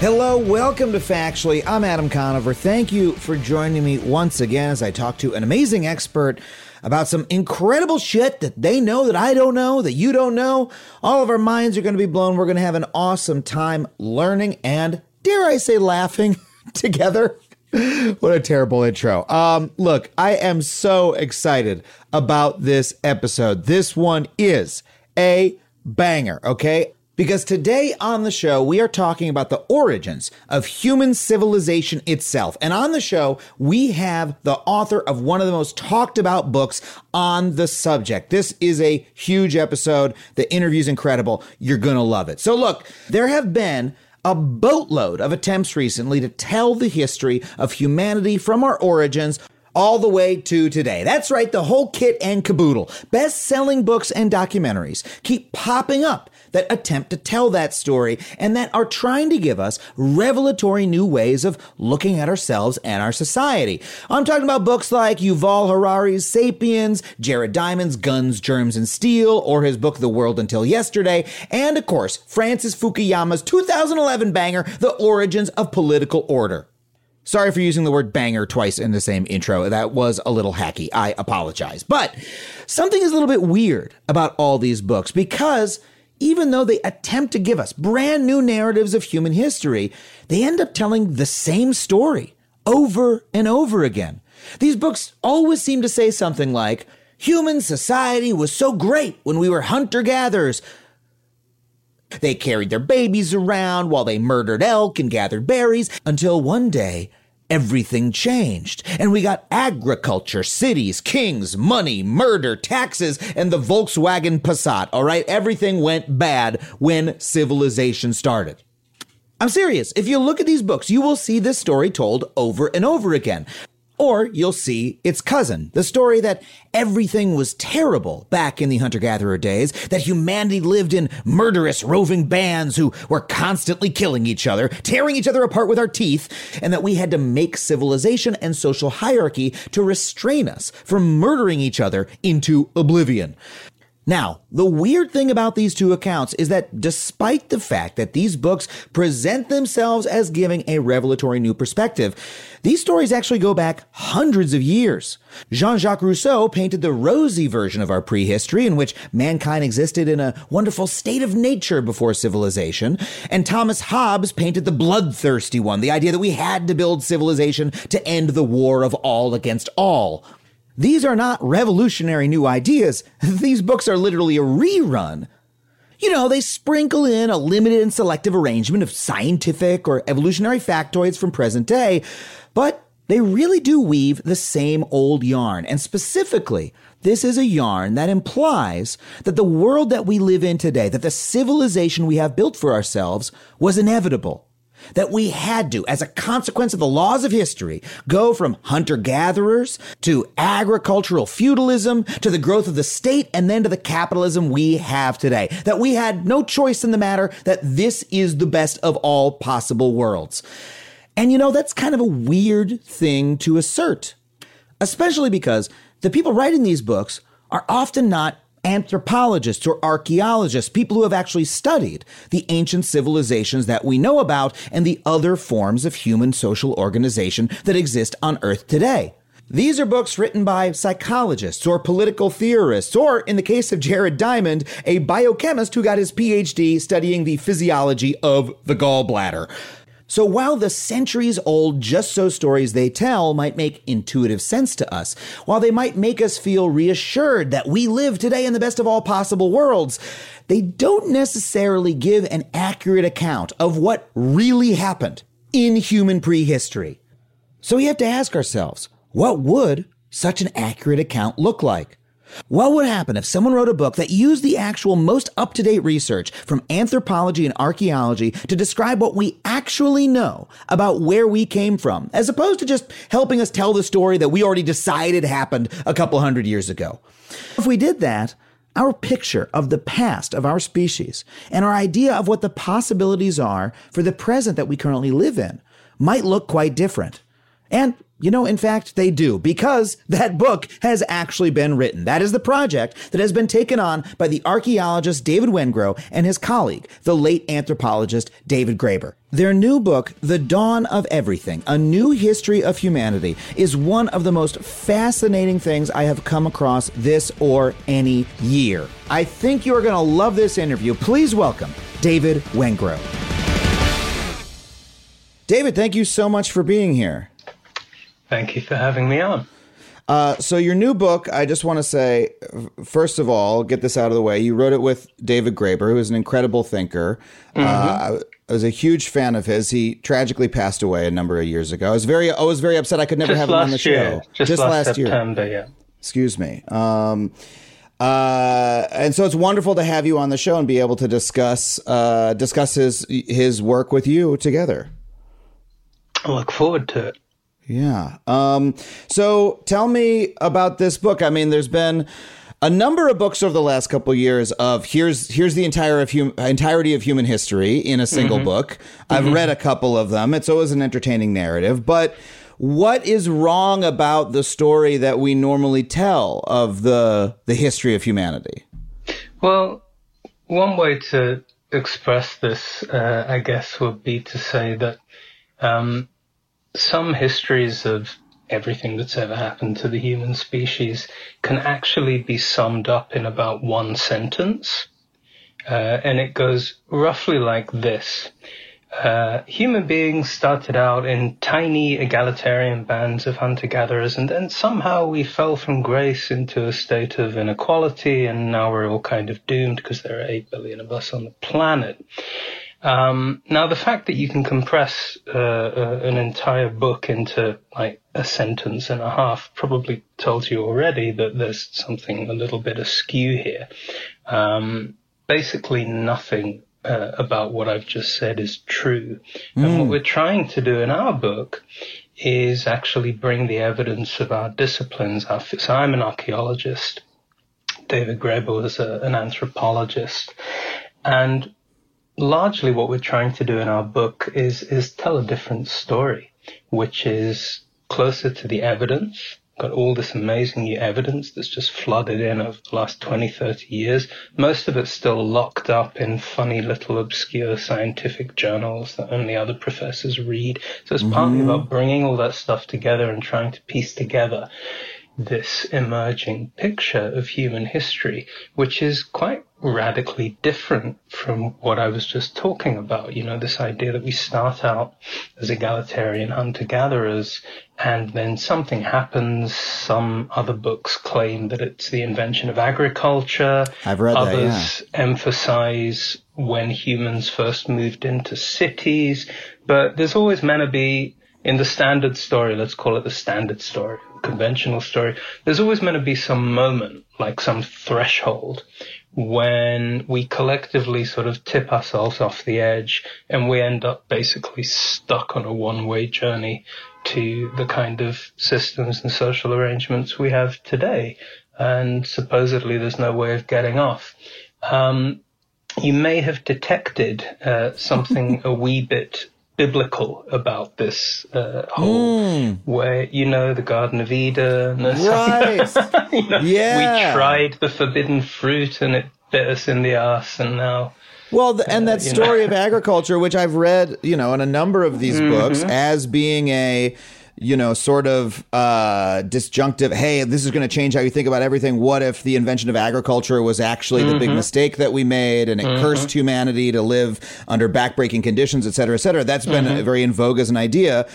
Hello, welcome to Factually. I'm Adam Conover. Thank you for joining me once again as I talk to an amazing expert about some incredible shit that they know that I don't know, that you don't know. All of our minds are going to be blown. We're going to have an awesome time learning and, dare I say, laughing together. What a terrible intro. Um, look, I am so excited about this episode. This one is a banger, okay? Because today on the show, we are talking about the origins of human civilization itself. And on the show, we have the author of one of the most talked about books on the subject. This is a huge episode. The interview's incredible. You're going to love it. So, look, there have been a boatload of attempts recently to tell the history of humanity from our origins all the way to today. That's right, the whole kit and caboodle. Best selling books and documentaries keep popping up that attempt to tell that story and that are trying to give us revelatory new ways of looking at ourselves and our society. I'm talking about books like Yuval Harari's Sapiens, Jared Diamond's Guns, Germs, and Steel, or his book The World Until Yesterday, and of course, Francis Fukuyama's 2011 banger, The Origins of Political Order. Sorry for using the word banger twice in the same intro. That was a little hacky. I apologize. But something is a little bit weird about all these books because even though they attempt to give us brand new narratives of human history, they end up telling the same story over and over again. These books always seem to say something like, Human society was so great when we were hunter gatherers. They carried their babies around while they murdered elk and gathered berries until one day everything changed and we got agriculture, cities, kings, money, murder, taxes, and the Volkswagen Passat. All right, everything went bad when civilization started. I'm serious. If you look at these books, you will see this story told over and over again. Or you'll see its cousin, the story that everything was terrible back in the hunter gatherer days, that humanity lived in murderous roving bands who were constantly killing each other, tearing each other apart with our teeth, and that we had to make civilization and social hierarchy to restrain us from murdering each other into oblivion. Now, the weird thing about these two accounts is that despite the fact that these books present themselves as giving a revelatory new perspective, these stories actually go back hundreds of years. Jean Jacques Rousseau painted the rosy version of our prehistory, in which mankind existed in a wonderful state of nature before civilization, and Thomas Hobbes painted the bloodthirsty one, the idea that we had to build civilization to end the war of all against all. These are not revolutionary new ideas. These books are literally a rerun. You know, they sprinkle in a limited and selective arrangement of scientific or evolutionary factoids from present day, but they really do weave the same old yarn. And specifically, this is a yarn that implies that the world that we live in today, that the civilization we have built for ourselves, was inevitable that we had to, as a consequence of the laws of history, go from hunter gatherers to agricultural feudalism to the growth of the state and then to the capitalism we have today. That we had no choice in the matter, that this is the best of all possible worlds. And you know, that's kind of a weird thing to assert, especially because the people writing these books are often not anthropologists or archaeologists, people who have actually studied the ancient civilizations that we know about and the other forms of human social organization that exist on Earth today. These are books written by psychologists or political theorists, or in the case of Jared Diamond, a biochemist who got his PhD studying the physiology of the gallbladder. So while the centuries old just so stories they tell might make intuitive sense to us, while they might make us feel reassured that we live today in the best of all possible worlds, they don't necessarily give an accurate account of what really happened in human prehistory. So we have to ask ourselves, what would such an accurate account look like? What would happen if someone wrote a book that used the actual most up to date research from anthropology and archaeology to describe what we actually know about where we came from, as opposed to just helping us tell the story that we already decided happened a couple hundred years ago? If we did that, our picture of the past of our species and our idea of what the possibilities are for the present that we currently live in might look quite different. And you know, in fact, they do because that book has actually been written. That is the project that has been taken on by the archaeologist David Wengrow and his colleague, the late anthropologist David Graeber. Their new book, The Dawn of Everything, A New History of Humanity, is one of the most fascinating things I have come across this or any year. I think you are going to love this interview. Please welcome David Wengrow. David, thank you so much for being here. Thank you for having me on. Uh, so your new book, I just want to say, first of all, get this out of the way. You wrote it with David Graeber, who is an incredible thinker. Uh, mm-hmm. Uh, I was a huge fan of his. He tragically passed away a number of years ago. I was very, I was very upset I could never just have him on the show. Year. Just, just last, last September, year. yeah. Excuse me. Um, uh, and so it's wonderful to have you on the show and be able to discuss uh, discuss his his work with you together. I look forward to it. Yeah. Um, so tell me about this book. I mean, there's been a number of books over the last couple of years of here's here's the entire of hum, entirety of human history in a single mm-hmm. book. I've mm-hmm. read a couple of them. It's always an entertaining narrative, but what is wrong about the story that we normally tell of the the history of humanity? Well, one way to express this, uh, I guess, would be to say that um, some histories of everything that's ever happened to the human species can actually be summed up in about one sentence. Uh, and it goes roughly like this. Uh, human beings started out in tiny egalitarian bands of hunter-gatherers, and then somehow we fell from grace into a state of inequality, and now we're all kind of doomed because there are 8 billion of us on the planet. Um, now, the fact that you can compress uh, uh, an entire book into like a sentence and a half probably tells you already that there's something a little bit askew here. Um, basically, nothing uh, about what I've just said is true. Mm. And what hmm. we're trying to do in our book is actually bring the evidence of our disciplines. Our, so I'm an archaeologist. David Graeber was a, an anthropologist. And largely what we're trying to do in our book is is tell a different story, which is closer to the evidence. Got all this amazing new evidence that's just flooded in over the last 20, 30 years. Most of it's still locked up in funny little obscure scientific journals that only other professors read. So it's mm-hmm. partly about bringing all that stuff together and trying to piece together this emerging picture of human history, which is quite radically different from what I was just talking about. You know, this idea that we start out as egalitarian hunter gatherers and then something happens. Some other books claim that it's the invention of agriculture. I've read Others that, yeah. emphasize when humans first moved into cities. But there's always meant to be in the standard story, let's call it the standard story, conventional story, there's always meant to be some moment, like some threshold, when we collectively sort of tip ourselves off the edge and we end up basically stuck on a one way journey to the kind of systems and social arrangements we have today. And supposedly there's no way of getting off. Um, you may have detected uh, something a wee bit biblical about this uh, whole mm. where you know the Garden of Eden. Right. you know, yeah. We tried the forbidden fruit and it bit us in the ass, and now. Well, the, and that uh, story know. of agriculture, which I've read, you know, in a number of these mm-hmm. books, as being a you know, sort of uh, disjunctive, hey, this is going to change how you think about everything. What if the invention of agriculture was actually the big mistake that we made and it cursed humanity to live under backbreaking conditions, et cetera, et cetera? That's been uh, very in vogue as an idea.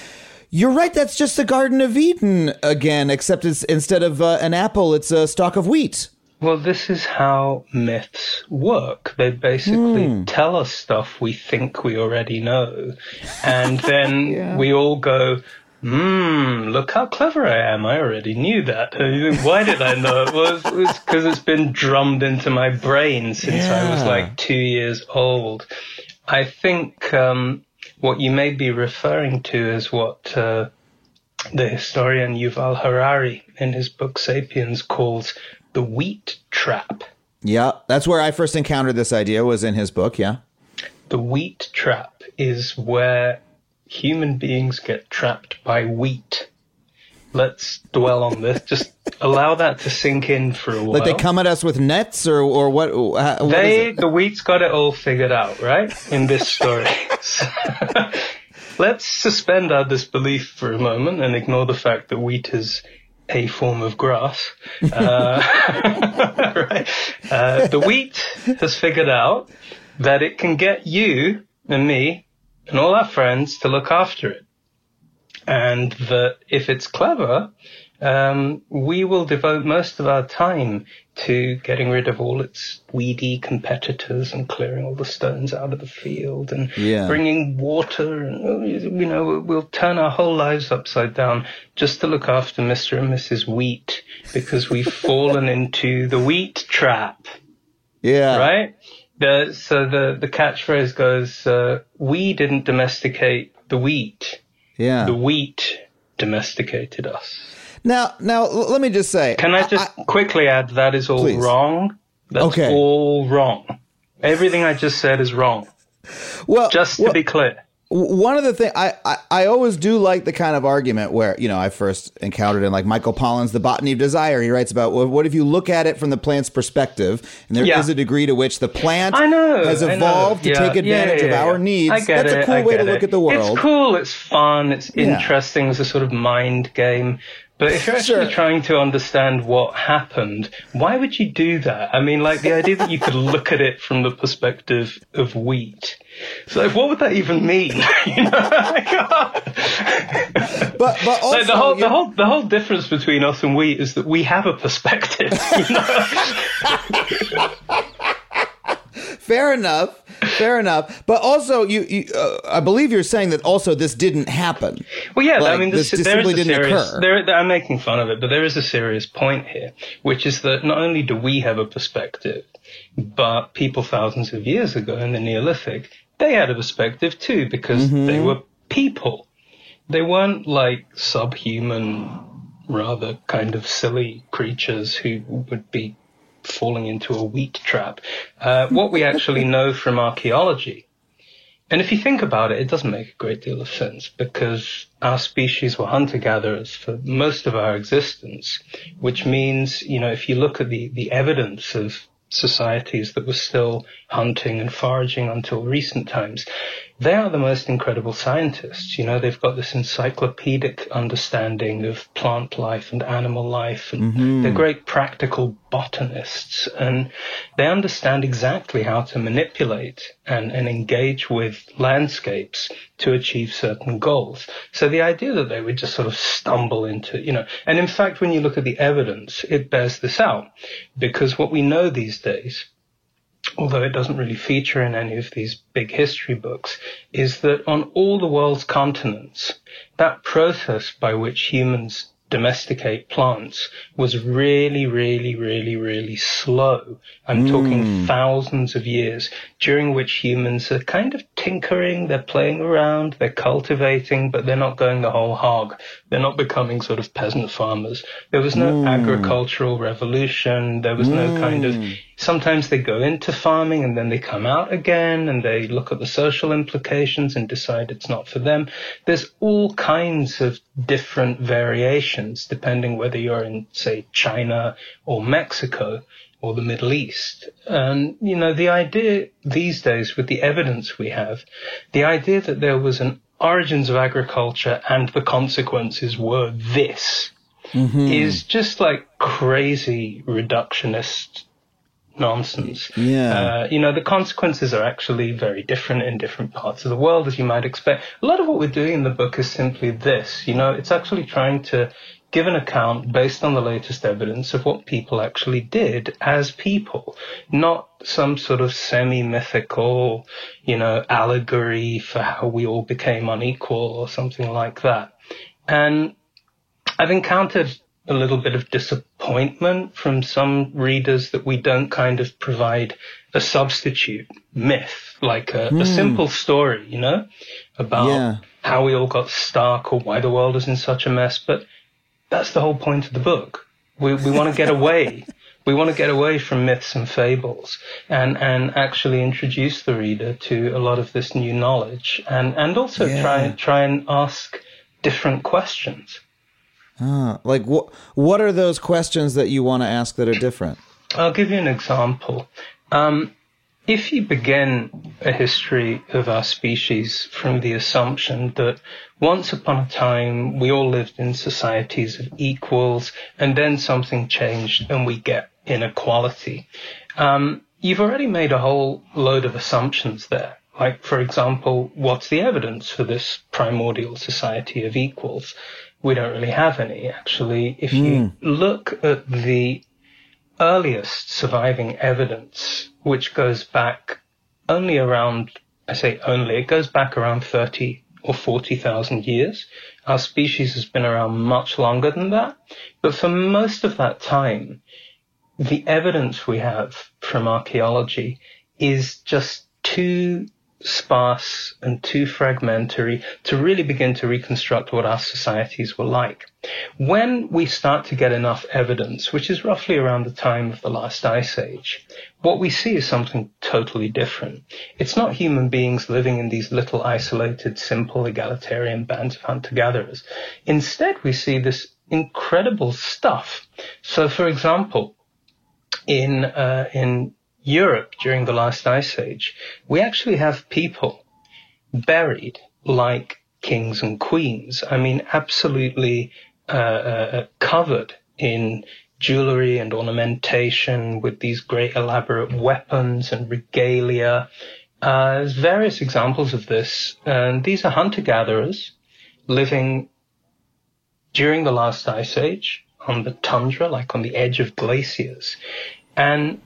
You're right. That's just the Garden of Eden again, except it's instead of uh, an apple, it's a stalk of wheat. Well, this is how myths work. They basically tell us stuff we think we already know. And then we all go, hmm, look how clever I am. I already knew that. And you think, Why did I know it? Well, it's because it's been drummed into my brain since I was like two years old. I think um, what you may be referring to is what uh, the historian Yuval Harari in his book Sapiens calls the wheat trap. Yeah, that's where I first encountered this idea. Was in his book. Yeah. The wheat trap is where human beings get trapped by wheat. Let's dwell on this. Just allow that to sink in for a while. Like they come at us with nets, or or what? uh, what They, the wheat's got it all figured out, right? In this story. So, Let's suspend our disbelief for a moment and ignore the fact that wheat is a form of grass. Uh, right? Uh, the wheat has figured out that it can get you and me and all our friends to look after it. And that if it's clever, um, we will devote most of our time to getting rid of all its weedy competitors and clearing all the stones out of the field and Yeah. bringing water and you know we'll turn our whole lives upside down just to look after Mr. and Mrs. Wheat because we've fallen into the wheat trap Yeah. right? The, so the, the catchphrase goes, uh, we didn't domesticate the wheat. Yeah. The wheat domesticated us. Now, now, let me just say. Can I just quickly add that is all Please. wrong? That's Okay. all wrong. Everything I just said is wrong. well, Just to well, be clear. One of the things I, I I always do like the kind of argument where you know I first encountered in like Michael Pollan's The Botany of Desire. He writes about well, what if you look at it from the plant's perspective, and there is Yeah. a degree to which the plant know. has evolved to Yeah, take advantage yeah, of our needs. I get That's it, a cool way to get look at the world. It's cool. It's fun. It's interesting. It's a sort of mind game. But if you're actually Sure. trying to understand what happened, why would you do that? I mean, like the idea that you could look at it from the perspective of wheat. So, like, what would that even mean? you know, But but also like, the whole the whole the whole difference between us and wheat is that we have a perspective. You know? fair enough, fair enough. But also you, you uh, I believe you're saying that also this didn't happen. Well, yeah, Like, I mean, this this, there is simply a didn't serious. occur. There, I'm making fun of it, but there is a serious point here, which is that not only do we have a perspective, but people thousands of years ago in the Neolithic, they had a perspective too because Mm-hmm. they were people. They weren't like subhuman, rather kind of silly creatures who would be falling into a wheat trap. Uh, what we actually know from archaeology and if you think about it, it doesn't make a great deal of sense because our species were hunter gatherers for most of our existence, which means, you know, if you look at the, the evidence of societies that were still hunting and foraging until recent times, they are the most incredible scientists. You know, they've got this encyclopedic understanding of plant life and animal life, and mm-hmm. they're great practical botanists, and they understand exactly how to manipulate and, and engage with landscapes to achieve certain goals. So the idea that they would just sort of stumble into, you know, and in fact, when you look at the evidence, it bears this out, because what we know these days although it doesn't really feature in any of these big history books, is that on all the world's continents, that process by which humans domesticate plants was really, really, really, really slow. I'm talking hmm. thousands of years during which humans are kind of tinkering, they're playing around, they're cultivating, but they're not going the whole hog. They're not becoming sort of peasant farmers. There was no hmm. agricultural revolution. There was no kind of, hmm. sometimes they go into farming and then they come out again and they look at the social implications and decide it's not for them. There's all kinds of different variations depending whether you're in, say, China or Mexico or the Middle East. And, you know, the idea these days with the evidence we have, the idea that there was an origins of agriculture and the consequences were this is just like crazy reductionist nonsense. Yeah. Uh, you know, the consequences are actually very different in different parts of the world, as you might expect. A lot of what we're doing in the book is simply this. You know, it's actually trying to give an account based on the latest evidence of what people actually did as people, not some sort of semi-mythical, you know, allegory for how we all became unequal or something like that. And I've encountered a little bit of disappointment from some readers that we don't kind of provide a substitute myth, like a, a hmm. simple story, you know, about Yeah. how we all got stuck or why the world is in such a mess. But that's the whole point of the book. We, we want to get away. We want to get away from myths and fables and, and actually introduce the reader to a lot of this new knowledge and, and also try, Yeah. try and ask different questions. Ah, like what? What are those questions that you want to ask that are different? I'll give you an example. Um, if you begin a history of our species from the assumption that once upon a time we all lived in societies of equals and then something changed and we get inequality, um, you've already made a whole load of assumptions there. Like, for example, what's the evidence for this primordial society of equals? We don't really have any, actually. If you look at the earliest surviving evidence, which goes back only around, I say only, it goes back around 30 or 40,000 years. Our species has been around much longer than that. But for most of that time, the evidence we have from archaeology is just too sparse and too fragmentary to really begin to reconstruct what our societies were like. When we start to get enough evidence, which is roughly around the time of the last ice age, what we see is something totally different. It's not human beings living in these little isolated, simple, egalitarian bands of hunter-gatherers. Instead, we see this incredible stuff. So, for example, in uh, in Europe during the last ice age, we actually have people buried like kings and queens. I mean, absolutely uh, uh, covered in jewelry and ornamentation with these great elaborate weapons and regalia. Uh, there's various examples of this. And these are hunter-gatherers living during the last ice age on the tundra, like on the edge of glaciers. And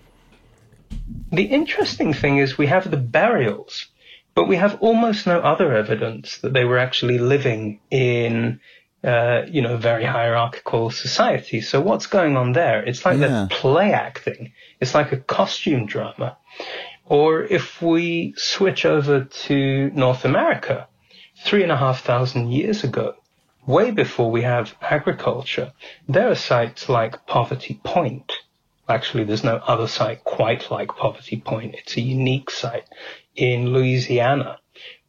the interesting thing is we have the burials, but we have almost no other evidence that they were actually living in, uh, you know, very hierarchical society. So what's going on there? It's like Yeah. they're play acting. It's like a costume drama. Or if we switch over to North America, three and a half thousand years ago, way before we have agriculture, there are sites like Poverty Point. Actually, there's no other site quite like Poverty Point. It's a unique site in Louisiana,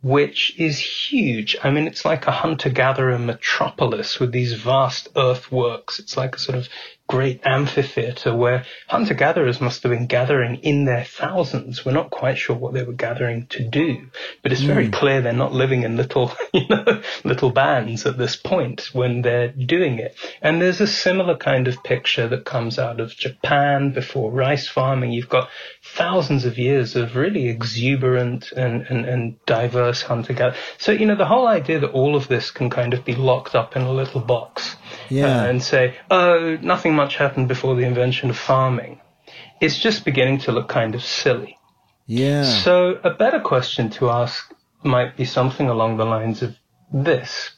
which is huge. I mean, it's like a hunter-gatherer metropolis with these vast earthworks. It's like a sort of great amphitheater where hunter-gatherers must have been gathering in their thousands. We're not quite sure what they were gathering to do, but it's very hmm. clear they're not living in little, you know, little bands at this point when they're doing it. And there's a similar kind of picture that comes out of Japan before rice farming. You've got thousands of years of really exuberant and, and, and diverse hunter-gatherer. So, you know, the whole idea that all of this can kind of be locked up in a little box Yeah. uh, and say, oh, nothing much happened before the invention of farming. It's just beginning to look kind of silly. Yeah. So a better question to ask might be something along the lines of this.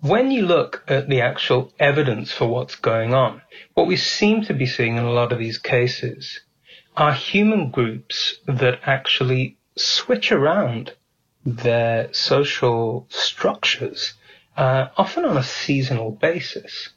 When you look at the actual evidence for what's going on, what we seem to be seeing in a lot of these cases are human groups that actually switch around their social structures, uh, often on a seasonal basis.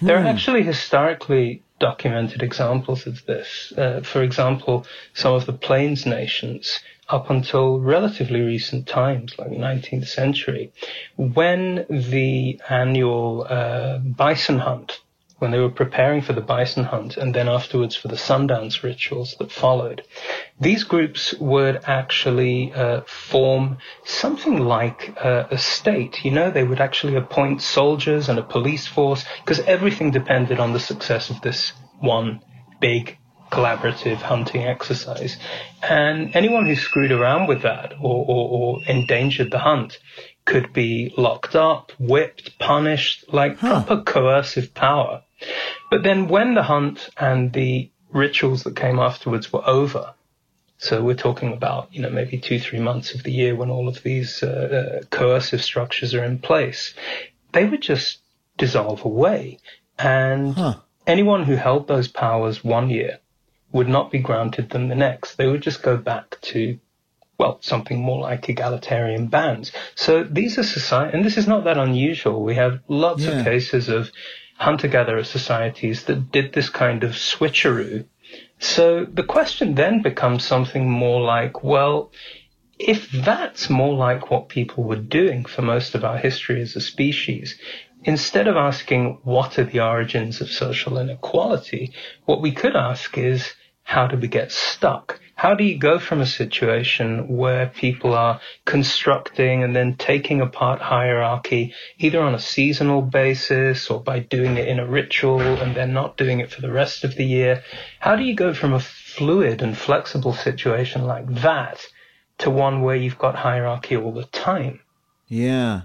There are actually historically documented examples of this. Uh, for example, some of the Plains nations, up until relatively recent times, like the 19th century, when the annual uh, bison hunt when they were preparing for the bison hunt and then afterwards for the Sundance rituals that followed, these groups would actually uh, form something like uh, a state. You know, they would actually appoint soldiers and a police force because everything depended on the success of this one big collaborative hunting exercise. And anyone who screwed around with that or, or, or endangered the hunt could be locked up, whipped, punished, like huh. proper coercive power. But then when the hunt and the rituals that came afterwards were over, so we're talking about, you know, maybe two, three months of the year when all of these uh, uh, coercive structures are in place, they would just dissolve away. And huh. anyone who held those powers one year would not be granted them the next. They would just go back to well, something more like egalitarian bands. So these are society, and this is not that unusual. We have lots yeah. of cases of hunter-gatherer societies that did this kind of switcheroo. So the question then becomes something more like, well, if that's more like what people were doing for most of our history as a species, instead of asking what are the origins of social inequality, what we could ask is, how do we get stuck? How do you go from a situation where people are constructing and then taking apart hierarchy, either on a seasonal basis or by doing it in a ritual and then not doing it for the rest of the year? How do you go from a fluid and flexible situation like that to one where you've got hierarchy all the time? Yeah.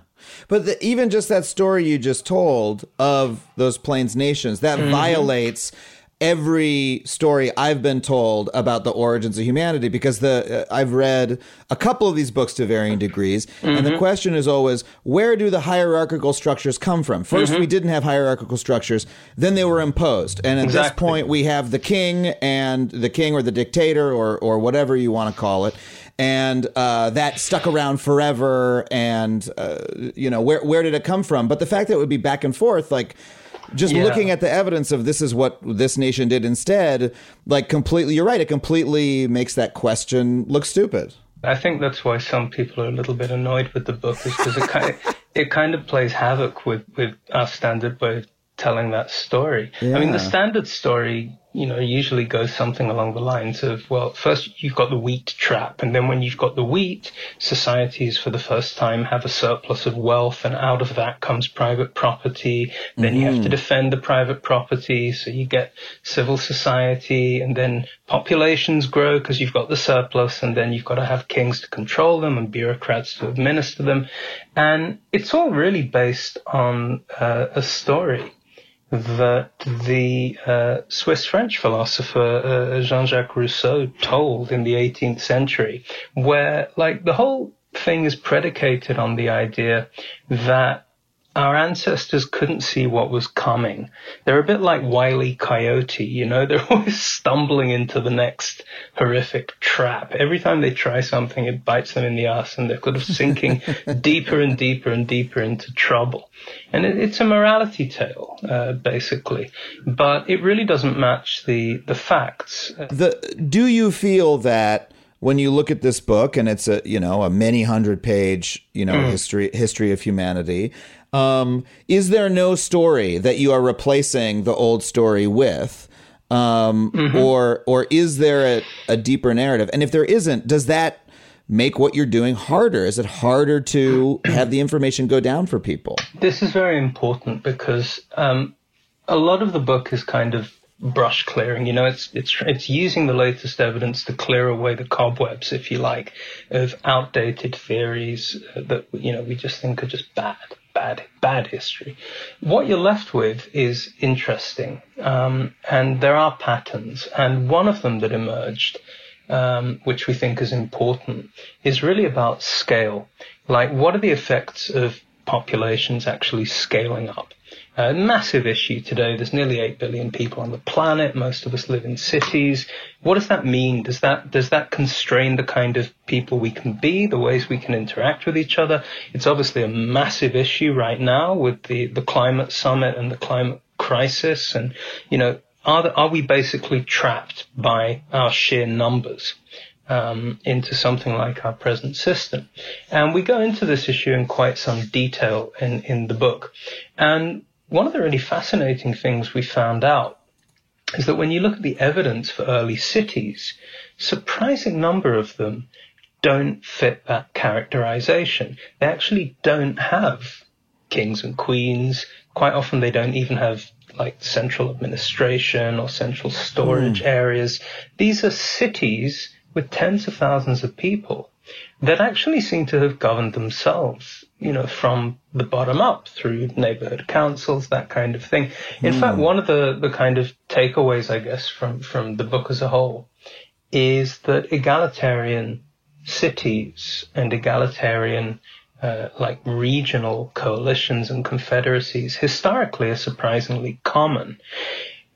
But the, even just that story you just told of those Plains nations, that mm-hmm. violates every story I've been told about the origins of humanity because the uh, I've read a couple of these books to varying degrees mm-hmm. and the mm-hmm. question is always where do the hierarchical structures come from 1st mm-hmm. we didn't have hierarchical structures then they were imposed and at exactly. this point we have the king and the king or the dictator or or whatever you want to call it and uh, that stuck around forever and uh, you know where where did it come from but the fact that it would be back and forth like just yeah. looking at the evidence of this is what this nation did instead, like completely, you're right. It completely makes that question look stupid. I think that's why some people are a little bit annoyed with the book, is because it kind of, it kind of plays havoc with with our standard way of telling that story. Yeah. I mean, the standard story you know, usually goes something along the lines of, well, first you've got the wheat trap, and then when you've got the wheat, societies for the first time have a surplus of wealth, and out of that comes private property. Then mm-hmm. you have to mm-hmm. defend the private property, so you get civil society, and then populations grow because you've got the surplus, and then you've got to have kings to control them and bureaucrats to administer them. And it's all really based on uh, a story that the uh, Swiss French philosopher uh, Jean Jacques Rousseau told in the 18th century, where like the whole thing is predicated on the idea that our ancestors couldn't see what was coming. They're a bit like Wiley Coyote, you know, they're always stumbling into the next horrific trap. Every time they try something, it bites them in the ass and they're kind of sinking deeper and deeper and deeper into trouble. And it, it's a morality tale, uh, basically, but it really doesn't match the, the facts. The, do you feel that when you look at this book and it's a you know a many hundred page you know mm. history history of humanity um, is there no story that you are replacing the old story with? Um, mm-hmm. or or is there a, a deeper narrative? And if there isn't, does that make what you're doing harder? Is it harder to have the information go down for people? This is very important because um, a lot of the book is kind of brush clearing. You know, it's it's it's using the latest evidence to clear away the cobwebs, if you like, of outdated theories that you know we just think are just bad bad, bad history. What you're left with is interesting, um, and there are patterns. And one of them that emerged, um, which we think is important, is really about scale. Like, what are the effects of populations actually scaling up? A massive issue today. There's nearly 8 billion people on the planet. Most of us live in cities. What does that mean? Does that, does that constrain the kind of people we can be, the ways we can interact with each other? It's obviously a massive issue right now with the, the climate summit and the climate crisis. And, you know, are, the, are we basically trapped by our sheer numbers? Um, into something like our present system. And we go into this issue in quite some detail in, in the book. And one of the really fascinating things we found out is that when you look at the evidence for early cities, surprising number of them don't fit that characterization. They actually don't have kings and queens. Quite often they don't even have like central administration or central storage hmm. areas. These are cities with tens of thousands of people that actually seem to have governed themselves, you know, from the bottom up through neighborhood councils, that kind of thing. In fact, one of the, the kind of takeaways, I guess, from, from the book as a whole is that egalitarian cities and egalitarian uh, like regional coalitions and confederacies historically are surprisingly common,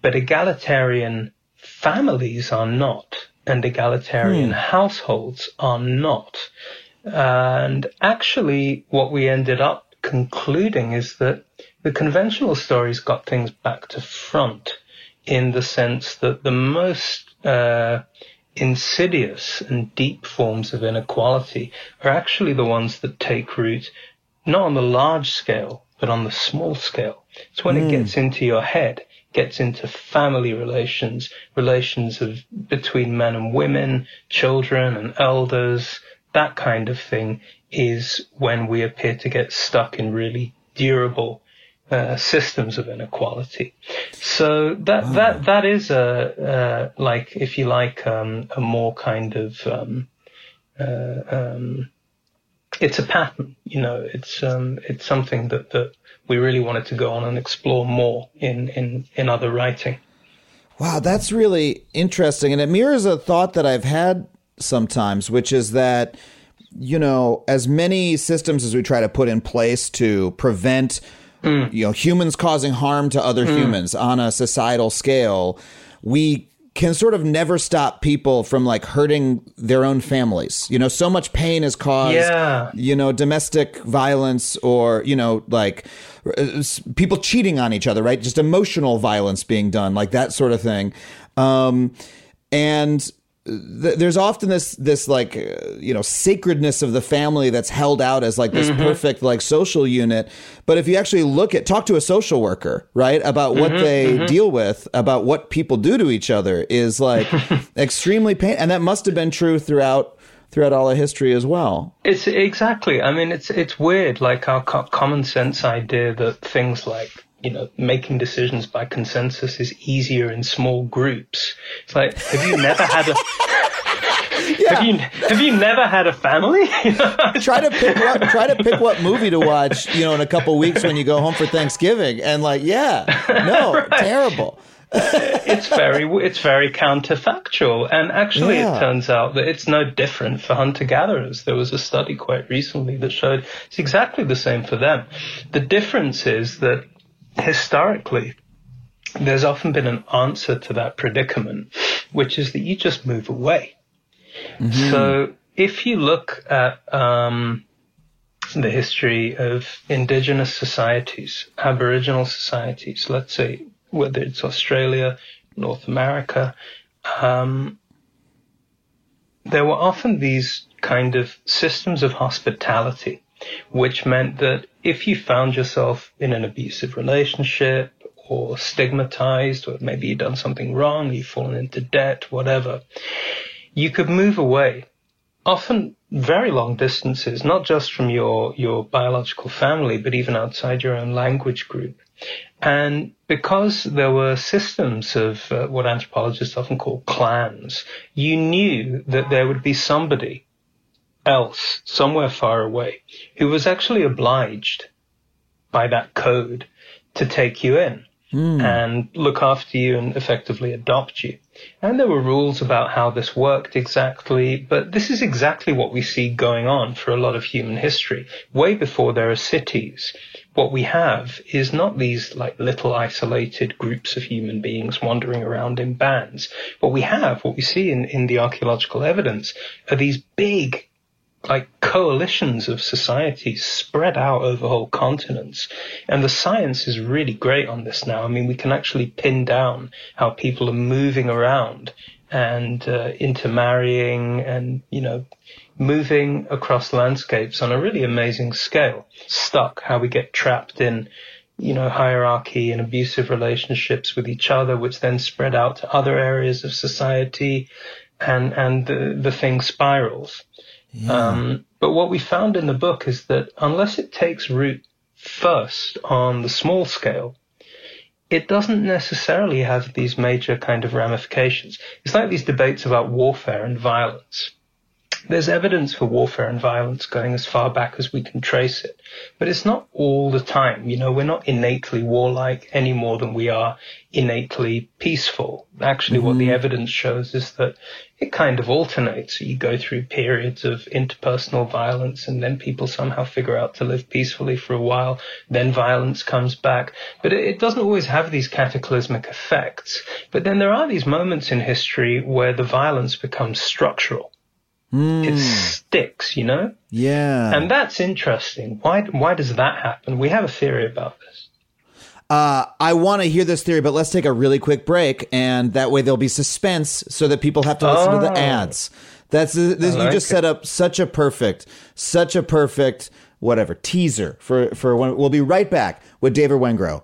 but egalitarian families are not, and egalitarian households are not. And actually, what we ended up concluding is that the conventional stories got things back to front in the sense that the most uh, insidious and deep forms of inequality are actually the ones that take root not on the large scale, but on the small scale. It's when it gets into your head, gets into family relations, relations of between men and women, children and elders, that kind of thing is when we appear to get stuck in really durable uh, systems of inequality. So that that that is a uh, like if you like um, a more kind of um, uh, um, it's a pattern. You know, it's um, it's something that that we really wanted to go on and explore more in in in other writing. Wow, that's really interesting. And it mirrors a thought that I've had sometimes, which is that, you know, as many systems as we try to put in place to prevent, you know, humans causing harm to other humans on a societal scale, we can sort of never stop people from like hurting their own families. You know, so much pain is caused, Yeah. you know, domestic violence or, you know, like uh, people cheating on each other, right? Just emotional violence being done, like that sort of thing. Um, and th- there's often this this like uh, you know sacredness of the family that's held out as like this mm-hmm. perfect like social unit. But if you actually look at talk to a social worker right about what mm-hmm, they mm-hmm. deal with about what people do to each other is like extremely pain and that must have been true throughout throughout all of history as well. It's exactly. I mean, it's it's weird, like our co- common sense idea that things like you know making decisions by consensus is easier in small groups. It's like, have you never had a have you have you never had a family? try to pick what try to pick what movie to watch you know in a couple weeks when you go home for thanksgiving. And like yeah no terrible. It's very it's very counterfactual. And actually Yeah. it turns out that it's no different for hunter gatherers there was a study quite recently that showed it's exactly the same for them. The difference is that historically there's often been an answer to that predicament which is that you just move away. So if you look at um, the history of indigenous societies, Aboriginal societies, let's say whether it's Australia, North America, um, there were often these kind of systems of hospitality, which meant that if you found yourself in an abusive relationship or stigmatized, or maybe you'd done something wrong, you've fallen into debt, whatever, you could move away often very long distances, not just from your, your biological family, but even outside your own language group. And because there were systems of uh, what anthropologists often call clans, you knew that there would be somebody else somewhere far away who was actually obliged by that code to take you in hmm. and look after you and effectively adopt you. And there were rules about how this worked exactly, but this is exactly what we see going on for a lot of human history. Way before there are cities, what we have is not these like little isolated groups of human beings wandering around in bands. What we have, what we see in, in the archaeological evidence, are these big like coalitions of societies spread out over whole continents. And the science is really great on this now. I mean, we can actually pin down how people are moving around and uh, intermarrying and, you know, moving across landscapes on a really amazing scale. Stuck, how we get trapped in you know, hierarchy and abusive relationships with each other, which then spread out to other areas of society and, and the, the thing spirals. Um, but what we found in the book is that unless it takes root first on the small scale, it doesn't necessarily have these major kind of ramifications. It's like these debates about warfare and violence. There's evidence for warfare and violence going as far back as we can trace it, but it's not all the time. You know, we're not innately warlike any more than we are innately peaceful. Actually, what the mm-hmm. evidence shows is that it kind of alternates. You go through periods of interpersonal violence and then people somehow figure out to live peacefully for a while. Then violence comes back. But it, it doesn't always have these cataclysmic effects. But then there are these moments in history where the violence becomes structural. It sticks, you know? Yeah. And that's interesting. Why, why does that happen? We have a theory about this. Uh, I want to hear this theory, but let's take a really quick break, and that way there'll be suspense, so that people have to listen to the Oh. ads. That's this, you just it. set up such a perfect, such a perfect whatever teaser for for when we'll be right back with David Wengrow.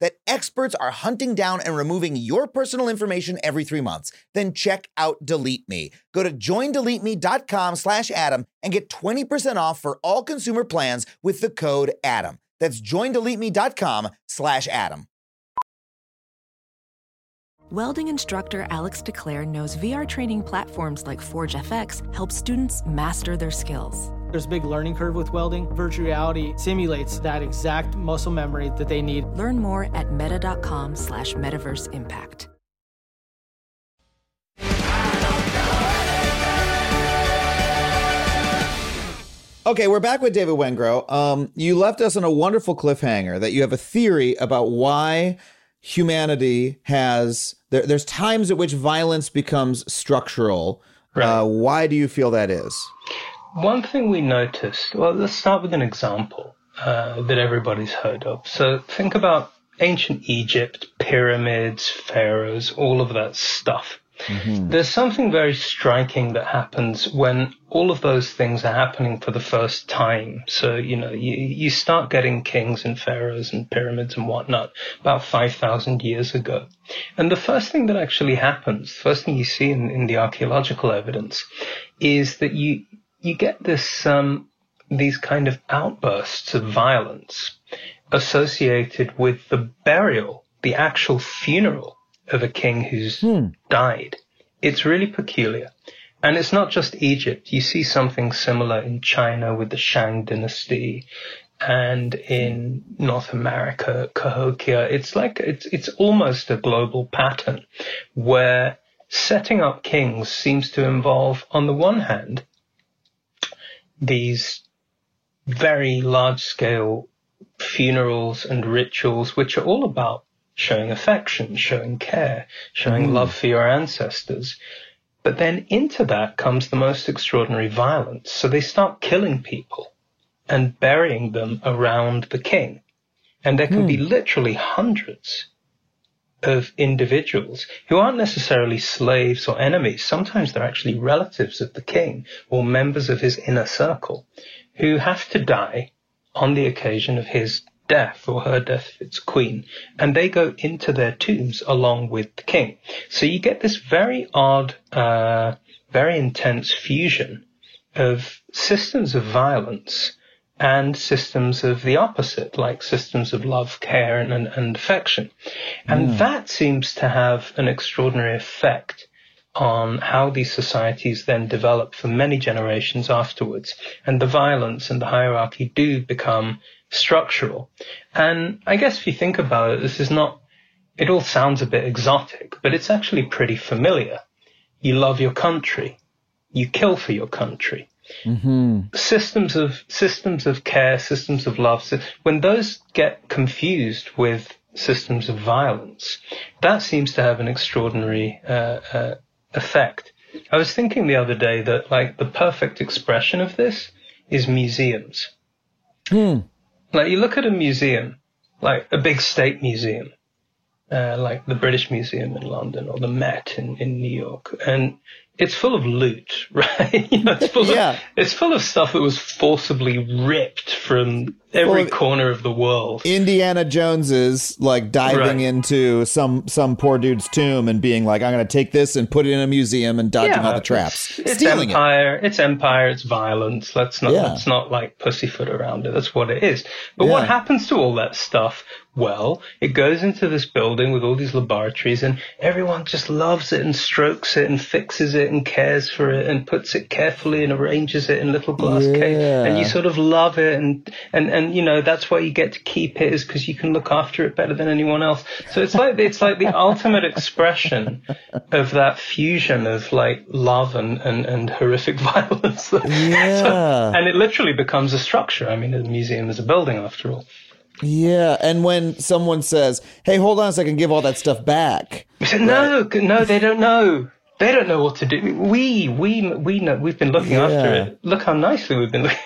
that experts are hunting down and removing your personal information every three months, then check out Delete Me. Go to joindeleteme.com slash Adam and get 20% off for all consumer plans with the code ADAM. That's joindeleteme.com slash Adam. Welding instructor Alex DeClaire knows VR training platforms like Forge FX help students master their skills. There's a big learning curve with welding. Virtual reality simulates that exact muscle memory that they need. Learn more at meta.com slash metaverse impact. Okay, we're back with David Wengrow. Um, you left us on a wonderful cliffhanger that you have a theory about why humanity has. There, there's times at which violence becomes structural. Uh, why do you feel that is? One thing we noticed, well, let's start with an example uh, that everybody's heard of. So think about ancient Egypt, pyramids, pharaohs, all of that stuff. There's something very striking that happens when all of those things are happening for the first time. So, you know, you, you start getting kings and pharaohs and pyramids and whatnot about 5,000 years ago. And the first thing that actually happens, the first thing you see in, in the archaeological evidence is that you, you get this, um, these kind of outbursts of violence associated with the burial, the actual funeral of a king who's died. It's really peculiar. And it's not just Egypt. You see something similar in China with the Shang dynasty and in North America, Cahokia. It's like, it's, it's almost a global pattern where setting up kings seems to involve, on the one hand, these very large scale funerals and rituals, which are all about showing affection, showing care, showing mm. love for your ancestors. But then into that comes the most extraordinary violence. So they start killing people and burying them around the king. And there can be hmm. literally hundreds of individuals who aren't necessarily slaves or enemies. Sometimes they're actually relatives of the king or members of his inner circle who have to die on the occasion of his death or her death if it's queen. And they go into their tombs along with the king. So you get this very odd, uh, very intense fusion of systems of violence and systems of the opposite, like systems of love, care, and, and, and affection. And hmm. that seems to have an extraordinary effect on how these societies then develop for many generations afterwards. And the violence and the hierarchy do become structural. And I guess if you think about it, this is not, it all sounds a bit exotic, but it's actually pretty familiar. You love your country. You kill for your country systems of systems of care, systems of love, when those get confused with systems of violence, that seems to have an extraordinary uh, uh, effect. I was thinking the other day that like the perfect expression of this is museums. Like you look at a museum, like a big state museum, uh, like the British Museum in London or the Met in, in New York, and it's full of loot, right? you know, it's full Yeah. of it's full of stuff that was forcibly ripped from every corner of the world. Indiana Jones is like diving Right. into some some poor dude's tomb and being like, I'm going to take this and put it in a museum and dodging all the traps, It's, it's stealing it. empire. It's empire. It's violence. Let's not Yeah. let's not like pussyfoot around it. That's what it is. But what happens to all that stuff? Well, it goes into this building with all these laboratories, and everyone just loves it and strokes it and fixes it and cares for it and puts it carefully and arranges it in little glass case. And you sort of love it, and and and you know that's why you get to keep it is because you can look after it better than anyone else. So it's like it's like the ultimate expression of that fusion of like love and and, and horrific violence. Yeah. and it literally becomes a structure. I mean, a museum is a building after all. Yeah, and when someone says, "Hey, hold on a second, give all that stuff back," We said, no, no, they don't know. They don't know what to do. We, we, we know. We've been looking after it. Look how nicely we've been looking.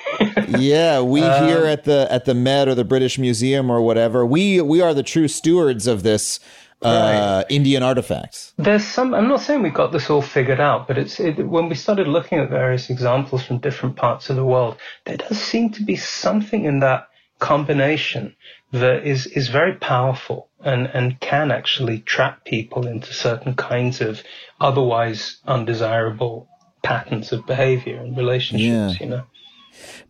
yeah, we Um, here at the at the Met or the British Museum or whatever, we we are the true stewards of this uh, Indian artifacts. There's some. I'm not saying we got this all figured out, but it's it, when we started looking at various examples from different parts of the world, there does seem to be something in that combination that is is very powerful and and can actually trap people into certain kinds of otherwise undesirable patterns of behavior and relationships. Yeah. You know.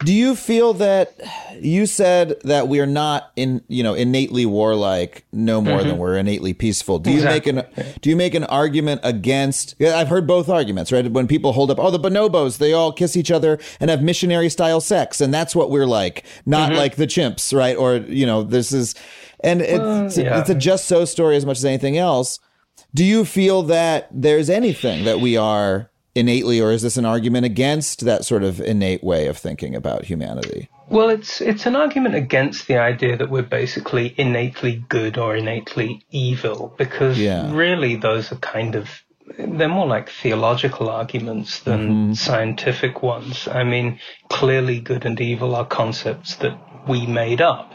Do you feel that you said that we are not in you know innately warlike no more than mm-hmm. we're innately peaceful? Do you make an do you make an argument against? I've heard both arguments, right? When people hold up, oh, the bonobos, they all kiss each other and have missionary style sex, and that's what we're like, not mm-hmm. like the chimps, right? Or you know, this is, and uh, it's yeah. it's a just so story as much as anything else. Do you feel that there's anything that we are innately, or is this an argument against that sort of innate way of thinking about humanity? Well, it's it's an argument against the idea that we're basically innately good or innately evil, because Yeah. really those are kind of they're more like theological arguments than mm-hmm. scientific ones. I mean, clearly good and evil are concepts that we made up.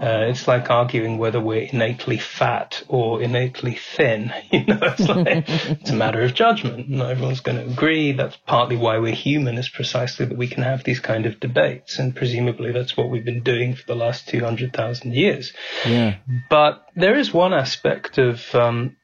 Uh, it's like arguing whether we're innately fat or innately thin. You know, it's like it's a matter of judgment. Not everyone's going to agree. That's partly why we're human, is precisely that we can have these kind of debates, and presumably that's what we've been doing for the last two hundred thousand years. Yeah. But there is one aspect of um,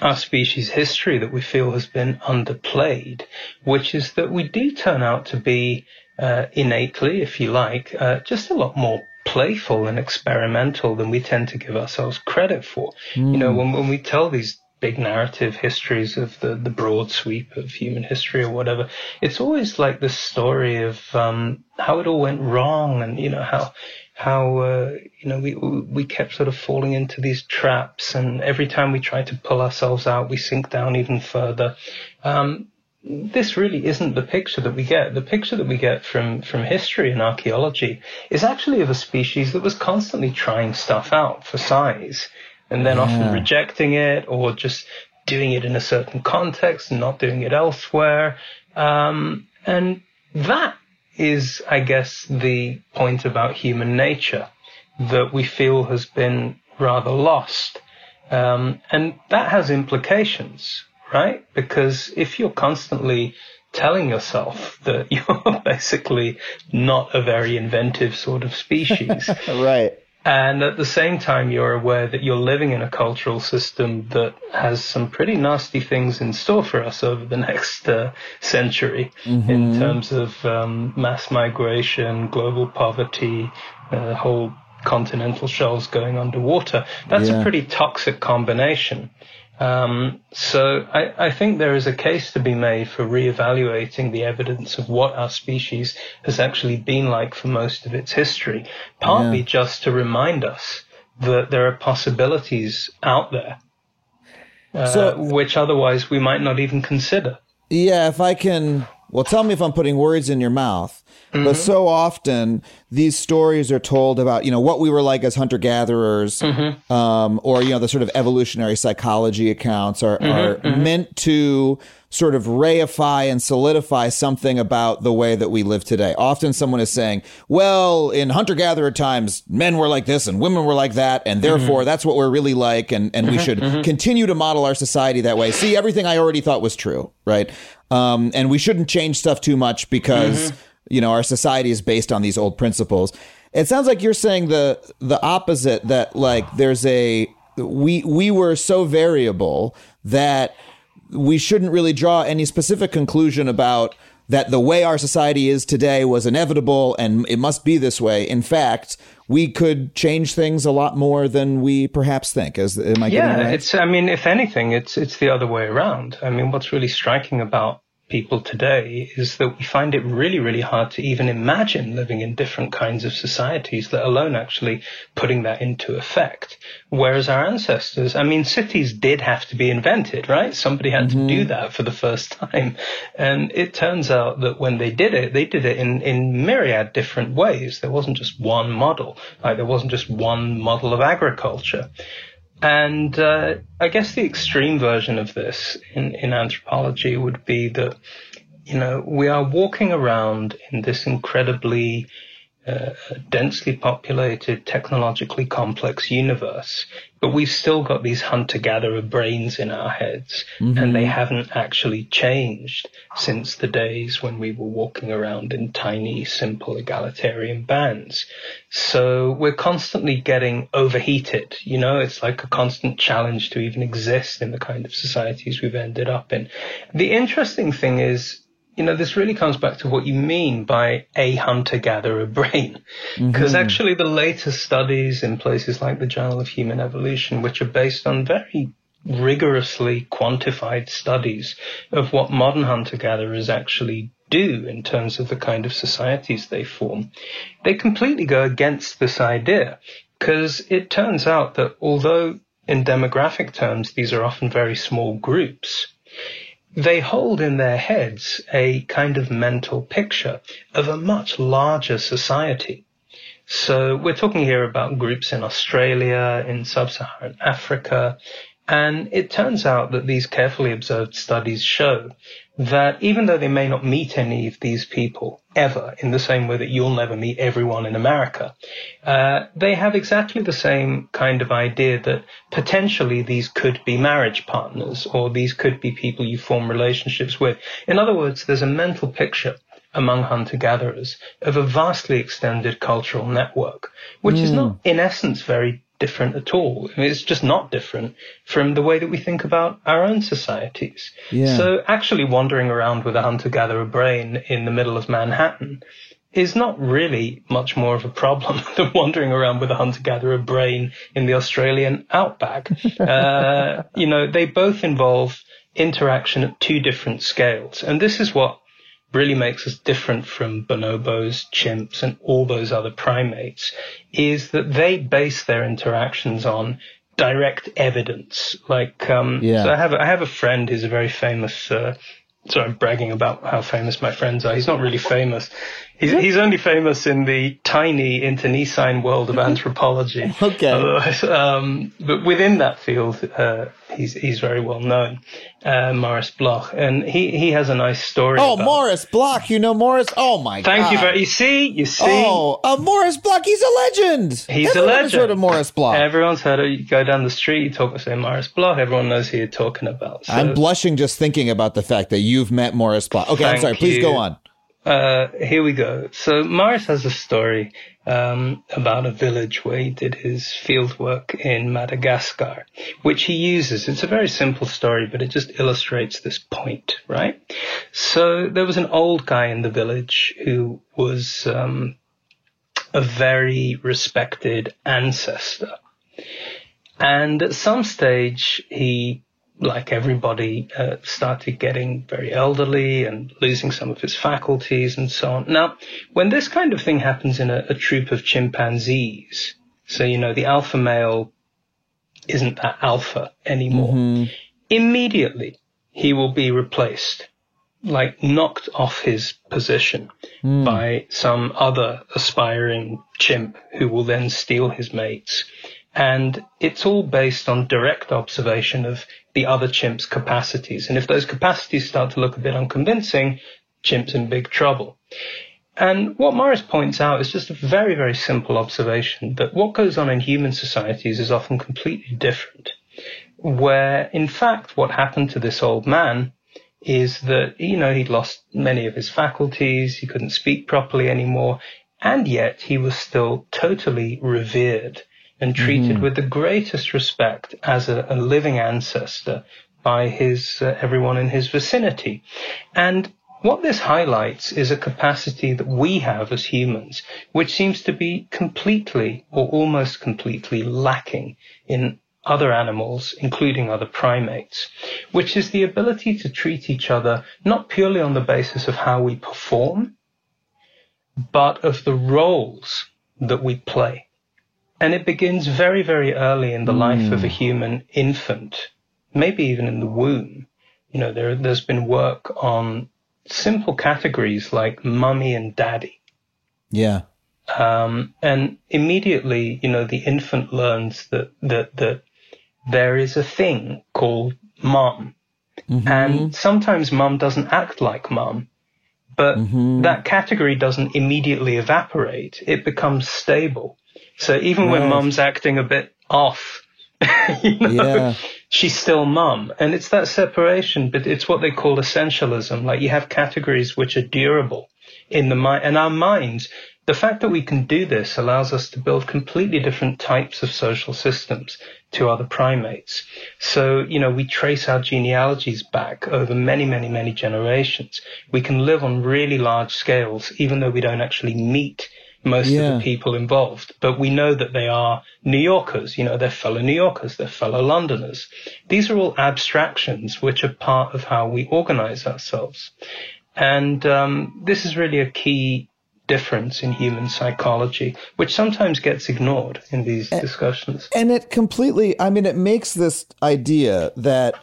our species history that we feel has been underplayed, which is that we do turn out to be uh, innately, if you like, uh, just a lot more playful and experimental than we tend to give ourselves credit for. You know, when, when we tell these big narrative histories of the, the broad sweep of human history or whatever, it's always like this story of um, how it all went wrong and, you know, how how uh, you know we we kept sort of falling into these traps, and every time we try to pull ourselves out, we sink down even further. Um, this really isn't the picture that we get. The picture that we get from from history and archaeology is actually of a species that was constantly trying stuff out for size, and then often rejecting it or just doing it in a certain context and not doing it elsewhere. Um, and that is, I guess, the point about human nature that we feel has been rather lost. Um, and that has implications, right? Because if you're constantly telling yourself that you're basically not a very inventive sort of species, right. and at the same time, you're aware that you're living in a cultural system that has some pretty nasty things in store for us over the next uh, century Mm-hmm. in terms of um, mass migration, global poverty, uh, whole continental shelves going underwater. That's Yeah. a pretty toxic combination. Um, so I, I think there is a case to be made for reevaluating the evidence of what our species has actually been like for most of its history, partly Yeah. just to remind us that there are possibilities out there, uh, So- which otherwise we might not even consider. Yeah, if I can, well, tell me if I'm putting words in your mouth. But mm-hmm. so often these stories are told about, you know, what we were like as hunter gatherers, mm-hmm. um, or, you know, the sort of evolutionary psychology accounts are, mm-hmm, are meant to sort of reify and solidify something about the way that we live today. Often someone is saying, well, in hunter gatherer times, men were like this and women were like that. And mm-hmm. therefore that's what we're really like. And, and we mm-hmm. should mm-hmm. continue to model our society that way. See, everything I already thought was true, right? Um, and we shouldn't change stuff too much because, you know, our society is based on these old principles. It sounds like you're saying the the opposite that like there's a we we were so variable that we shouldn't really draw any specific conclusion about that the way our society is today was inevitable and it must be this way. In fact, we could change things a lot more than we perhaps think. Is am I Yeah, it right? it's. I mean, if anything, it's it's the other way around. I mean, what's really striking about people today is that we find it really, really hard to even imagine living in different kinds of societies, let alone actually putting that into effect. Whereas our ancestors, I mean, cities did have to be invented, right? Somebody had to do mm-hmm. that for the first time. And it turns out that when they did it, they did it in, in myriad different ways. There wasn't just one model. Like there wasn't just one model of agriculture. And uh, I guess the extreme version of this in, in anthropology would be that, you know, we are walking around in this incredibly uh, densely populated, technologically complex universe, but we've still got these hunter-gatherer brains in our heads, and they haven't actually changed since the days when we were walking around in tiny, simple, egalitarian bands. So we're constantly getting overheated. You know, it's like a constant challenge to even exist in the kind of societies we've ended up in. The interesting thing is, you know, this really comes back to what you mean by a hunter-gatherer brain. Mm-hmm. Because actually the latest studies in places like the Journal of Human Evolution, which are based on very rigorously quantified studies of what modern hunter-gatherers actually do in terms of the kind of societies they form, they completely go against this idea. Because it turns out that although in demographic terms these are often very small groups, they hold in their heads a kind of mental picture of a much larger society. So we're talking here about groups in Australia, in sub-Saharan Africa, and it turns out that these carefully observed studies show that even though they may not meet any of these people ever in the same way that you'll never meet everyone in America, uh, they have exactly the same kind of idea that potentially these could be marriage partners or these could be people you form relationships with. In other words, there's a mental picture among hunter-gatherers of a vastly extended cultural network, which is not in essence very different at all. I mean, it's just not different from the way that we think about our own societies. Yeah. So actually wandering around with a hunter-gatherer brain in the middle of Manhattan is not really much more of a problem than wandering around with a hunter-gatherer brain in the Australian outback. uh, you know, they both involve interaction at two different scales. And this is what really makes us different from bonobos, chimps, and all those other primates is that they base their interactions on direct evidence. Like, um, Yeah. so I have, I have a friend who's a very famous, uh, sorry, I'm bragging about how famous my friends are. He's not really famous. He's, he's only famous in the tiny internecine world of anthropology. Okay. Um, but within that field, uh, he's he's very well known, uh, Maurice Bloch, and he, he has a nice story. Oh, about- Maurice Bloch. You know Maurice? Oh, my god. Thank God. you very. You see, you see. Oh, uh, Maurice Bloch. He's a legend. He's Everyone a legend. legend. heard of Maurice Bloch. Everyone's heard of. You go down the street, you talk, about say Maurice Bloch. Everyone knows who you're talking about. So, I'm blushing just thinking about the fact that you've met Maurice Bloch. Okay, I'm sorry. Please you. go on. Uh, here we go. So Maurice has a story um, about a village where he did his field work in Madagascar, which he uses. It's a very simple story, but it just illustrates this point, right? So there was an old guy in the village who was um, a very respected ancestor. And at some stage, he, like everybody, uh, started getting very elderly and losing some of his faculties and so on. Now, when this kind of thing happens in a, a troop of chimpanzees, so, you know, the alpha male isn't that alpha anymore, immediately he will be replaced, like knocked off his position by some other aspiring chimp who will then steal his mates. And it's all based on direct observation of the other chimp's capacities. And if those capacities start to look a bit unconvincing, chimp's in big trouble. And what Maurice points out is just a very, very simple observation that what goes on in human societies is often completely different. Where, in fact, what happened to this old man is that, you know, he'd lost many of his faculties, he couldn't speak properly anymore, and yet he was still totally revered and treated with the greatest respect as a, a living ancestor by his uh, everyone in his vicinity. And what this highlights is a capacity that we have as humans, which seems to be completely or almost completely lacking in other animals, including other primates, which is the ability to treat each other not purely on the basis of how we perform, but of the roles that we play. And it begins very, very early in the life of a hmm. human infant, maybe even in the womb. You know, there, there's been work on simple categories like mummy and daddy. Yeah. Um, and immediately, you know, the infant learns that, that, that there is a thing called mum. Mm-hmm. And sometimes mum doesn't act like mum, but mm-hmm. that category doesn't immediately evaporate. It becomes stable. So even when mum's acting a bit off, you know, Yeah. she's still mum. And it's that separation, but it's what they call essentialism. Like you have categories which are durable in the mind and our minds. The fact that we can do this allows us to build completely different types of social systems to other primates. So, you know, we trace our genealogies back over many, many, many generations. We can live on really large scales, even though we don't actually meet most Yeah. of the people involved. But we know that they are New Yorkers, you know, they're fellow New Yorkers, they're fellow Londoners. These are all abstractions which are part of how we organize ourselves. And um, this is really a key difference in human psychology, which sometimes gets ignored in these discussions. And it completely, I mean, it makes this idea that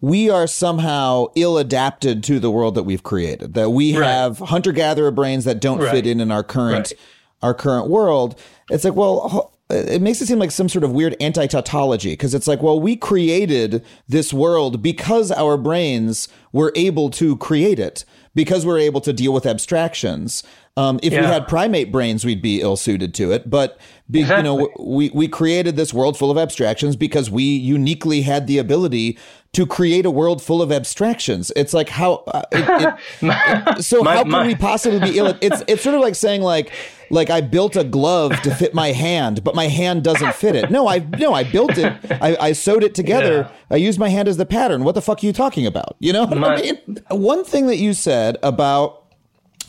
we are somehow ill adapted to the world that we've created, that we Right. have hunter gatherer brains that don't Right. fit in in our current, Right. Our current world. It's like, well, it makes it seem like some sort of weird anti tautology because it's like, well, we created this world because our brains were able to create it, because we're able to deal with abstractions. Um, if we had primate brains, we'd be ill suited to it. But be, you know, we we created this world full of abstractions because we uniquely had the ability to create a world full of abstractions. It's like how uh, it, it- so My- how can my- we possibly be ill? It's it's sort of like saying like like I built a glove to fit my hand, but my hand doesn't fit it. No, I no, I built it. I, I sewed it together. I used my hand as the pattern. What the fuck are you talking about? You know what I mean? One thing that you said about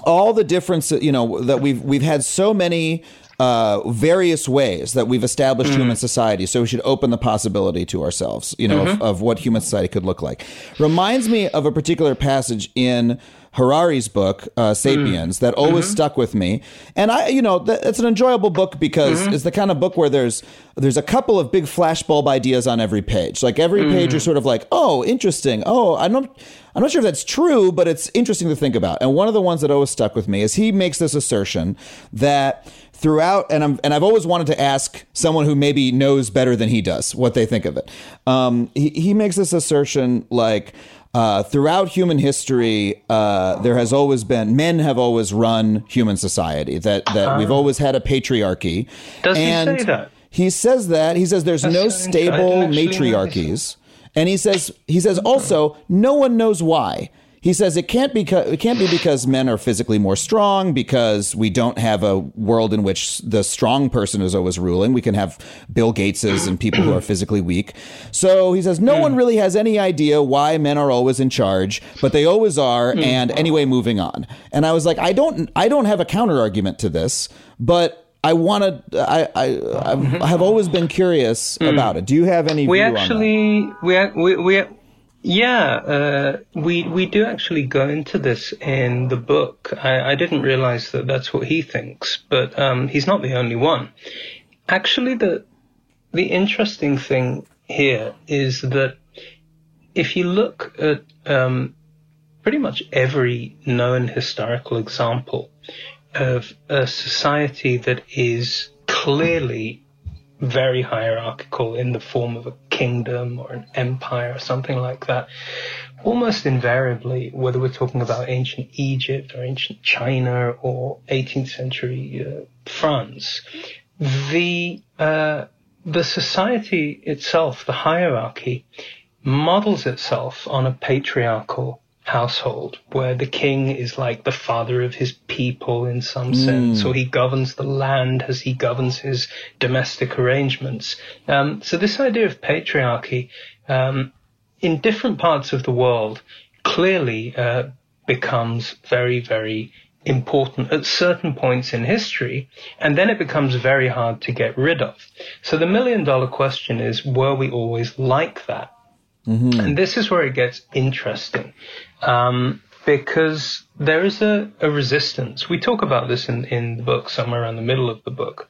all the differences, you know that we've we've had so many uh, various ways that we've established mm. human society so we should open the possibility to ourselves you know of, mm-hmm. of what human society could look like reminds me of a particular passage in Harari's book, uh, mm. *Sapiens*, that always mm-hmm. stuck with me. And I, you know, th- it's an enjoyable book because mm-hmm. it's the kind of book where there's there's a couple of big flashbulb ideas on every page. Like every mm. page, you're sort of like, oh, interesting. Oh, I don't. I'm not sure if that's true, but it's interesting to think about. And one of the ones that always stuck with me is he makes this assertion that throughout, and I'm and I've always wanted to ask someone who maybe knows better than he does what they think of it. Um, he he makes this assertion like. Uh, throughout human history, uh, there has always been men have always run human society. That that we've always had a patriarchy. Does he and say that? He says that he says there's no so stable matriarchies, and he says he says also no one knows why. He says it can't be it can't be because men are physically more strong because we don't have a world in which the strong person is always ruling. We can have Bill Gateses and people who are physically weak. So he says no one really has any idea why men are always in charge, but they always are. Hmm. And anyway, moving on. And I was like, I don't I don't have a counter argument to this, but I wanted I I, I have always been curious hmm. about it. Do you have any? we view on that? actually we we we yeah uh, we we do actually go into this in the book. I, I didn't realize that that's what he thinks, but um, he's not the only one. Actually, the the interesting thing here is that if you look at um, pretty much every known historical example of a society that is clearly very hierarchical in the form of a kingdom or an empire or something like that. Almost invariably, whether we're talking about ancient Egypt or ancient China or 18th century uh, France, the uh, the society itself, the hierarchy, models itself on a patriarchal household where the king is like the father of his people in some sense, or he governs the land as he governs his domestic arrangements. Um, so this idea of patriarchy um, in different parts of the world clearly uh, becomes very, very important at certain points in history, and then it becomes very hard to get rid of. So the million dollar question is, were we always like that? And this is where it gets interesting, um, because there is a, a resistance. We talk about this in, in the book, somewhere around the middle of the book.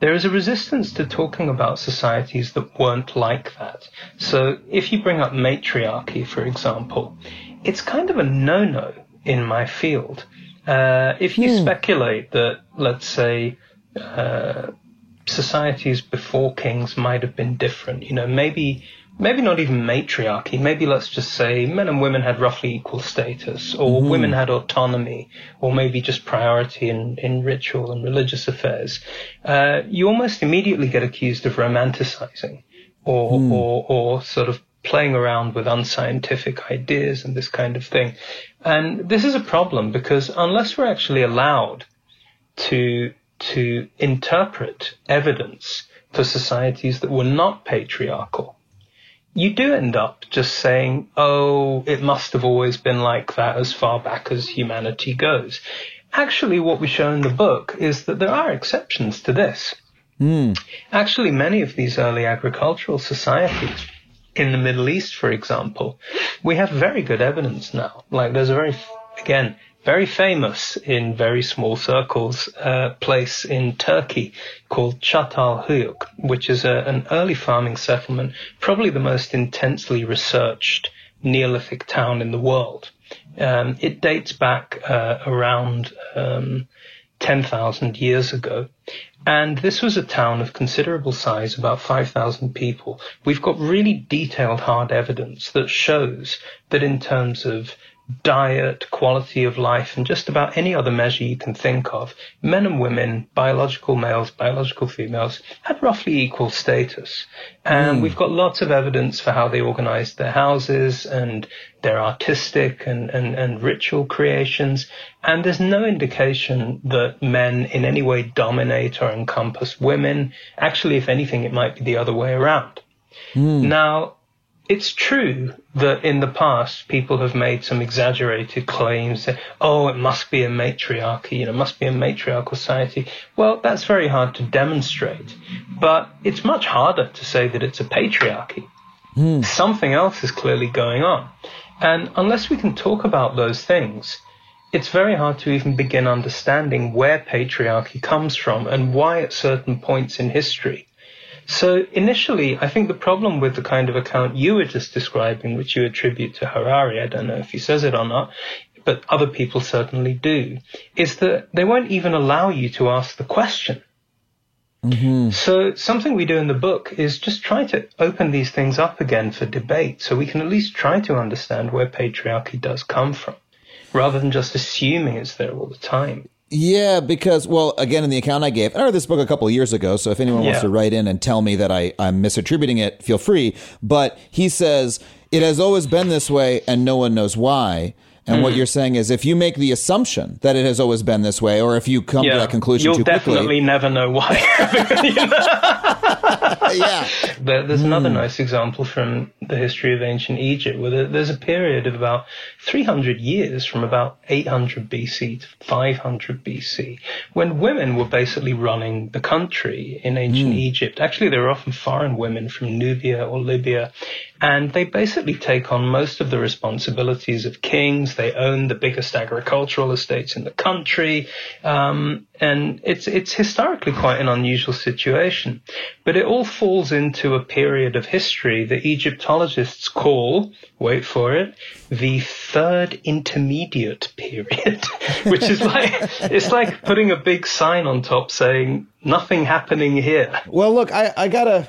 There is a resistance to talking about societies that weren't like that. So if you bring up matriarchy, for example, it's kind of a no-no in my field. Uh, if you speculate that, let's say, uh, societies before kings might have been different. You know, maybe maybe not even matriarchy. Maybe let's just say men and women had roughly equal status, or women had autonomy, or maybe just priority in, in ritual and religious affairs. Uh, you almost immediately get accused of romanticizing, or or or sort of playing around with unscientific ideas and this kind of thing. And this is a problem because unless we're actually allowed to to interpret evidence for societies that were not patriarchal, you do end up just saying, "Oh, it must have always been like that as far back as humanity goes." Actually, what we show in the book is that there are exceptions to this. Hmm. Actually, many of these early agricultural societies in the Middle East, for example, we have very good evidence now. Like there's a very, again, very famous in very small circles uh, place in Turkey called Çatal Höyük, which is a, an early farming settlement, probably the most intensely researched Neolithic town in the world. Um, it dates back uh, around um, 10,000 years ago. And this was a town of considerable size, about 5,000 people. We've got really detailed hard evidence that shows that in terms of diet, quality of life, and just about any other measure you can think of, men and women, biological males, biological females, had roughly equal status. And hmm. we've got lots of evidence for how they organized their houses and their artistic and, and, and ritual creations. And there's no indication that men in any way dominate or encompass women. Actually, if anything, it might be the other way around. Hmm. Now, it's true that in the past people have made some exaggerated claims that, oh, it must be a matriarchy, you know, it must be a matriarchal society. Well, that's very hard to demonstrate, but it's much harder to say that it's a patriarchy. Hmm. Something else is clearly going on. And unless we can talk about those things, it's very hard to even begin understanding where patriarchy comes from and why at certain points in history. So initially, I think the problem with the kind of account you were just describing, which you attribute to Harari, I don't know if he says it or not, but other people certainly do, is that they won't even allow you to ask the question. Mm-hmm. So something we do in the book is just try to open these things up again for debate so we can at least try to understand where patriarchy does come from rather than just assuming it's there all the time. Yeah, because well, again, in the account I gave, I read this book a couple of years ago. So if anyone wants to write in and tell me that I, I'm misattributing it, feel free. But he says it has always been this way, and no one knows why. And Hmm. what you're saying is, if you make the assumption that it has always been this way, or if you come to that conclusion you'll too definitely never know why. yeah, There, there's another Hmm. nice example from the history of ancient Egypt where there, there's a period of about 300 years from about 800 BC to 500 BC when women were basically running the country in ancient Hmm. Egypt. Actually, they were often foreign women from Nubia or Libya. And they basically take on most of the responsibilities of kings. They own the biggest agricultural estates in the country. Um, and it's, it's historically quite an unusual situation. But it all falls into a period of history that Egyptologists call, wait for it, the third intermediate period, which is like, it's like putting a big sign on top saying nothing happening here. Well, look, I, I gotta.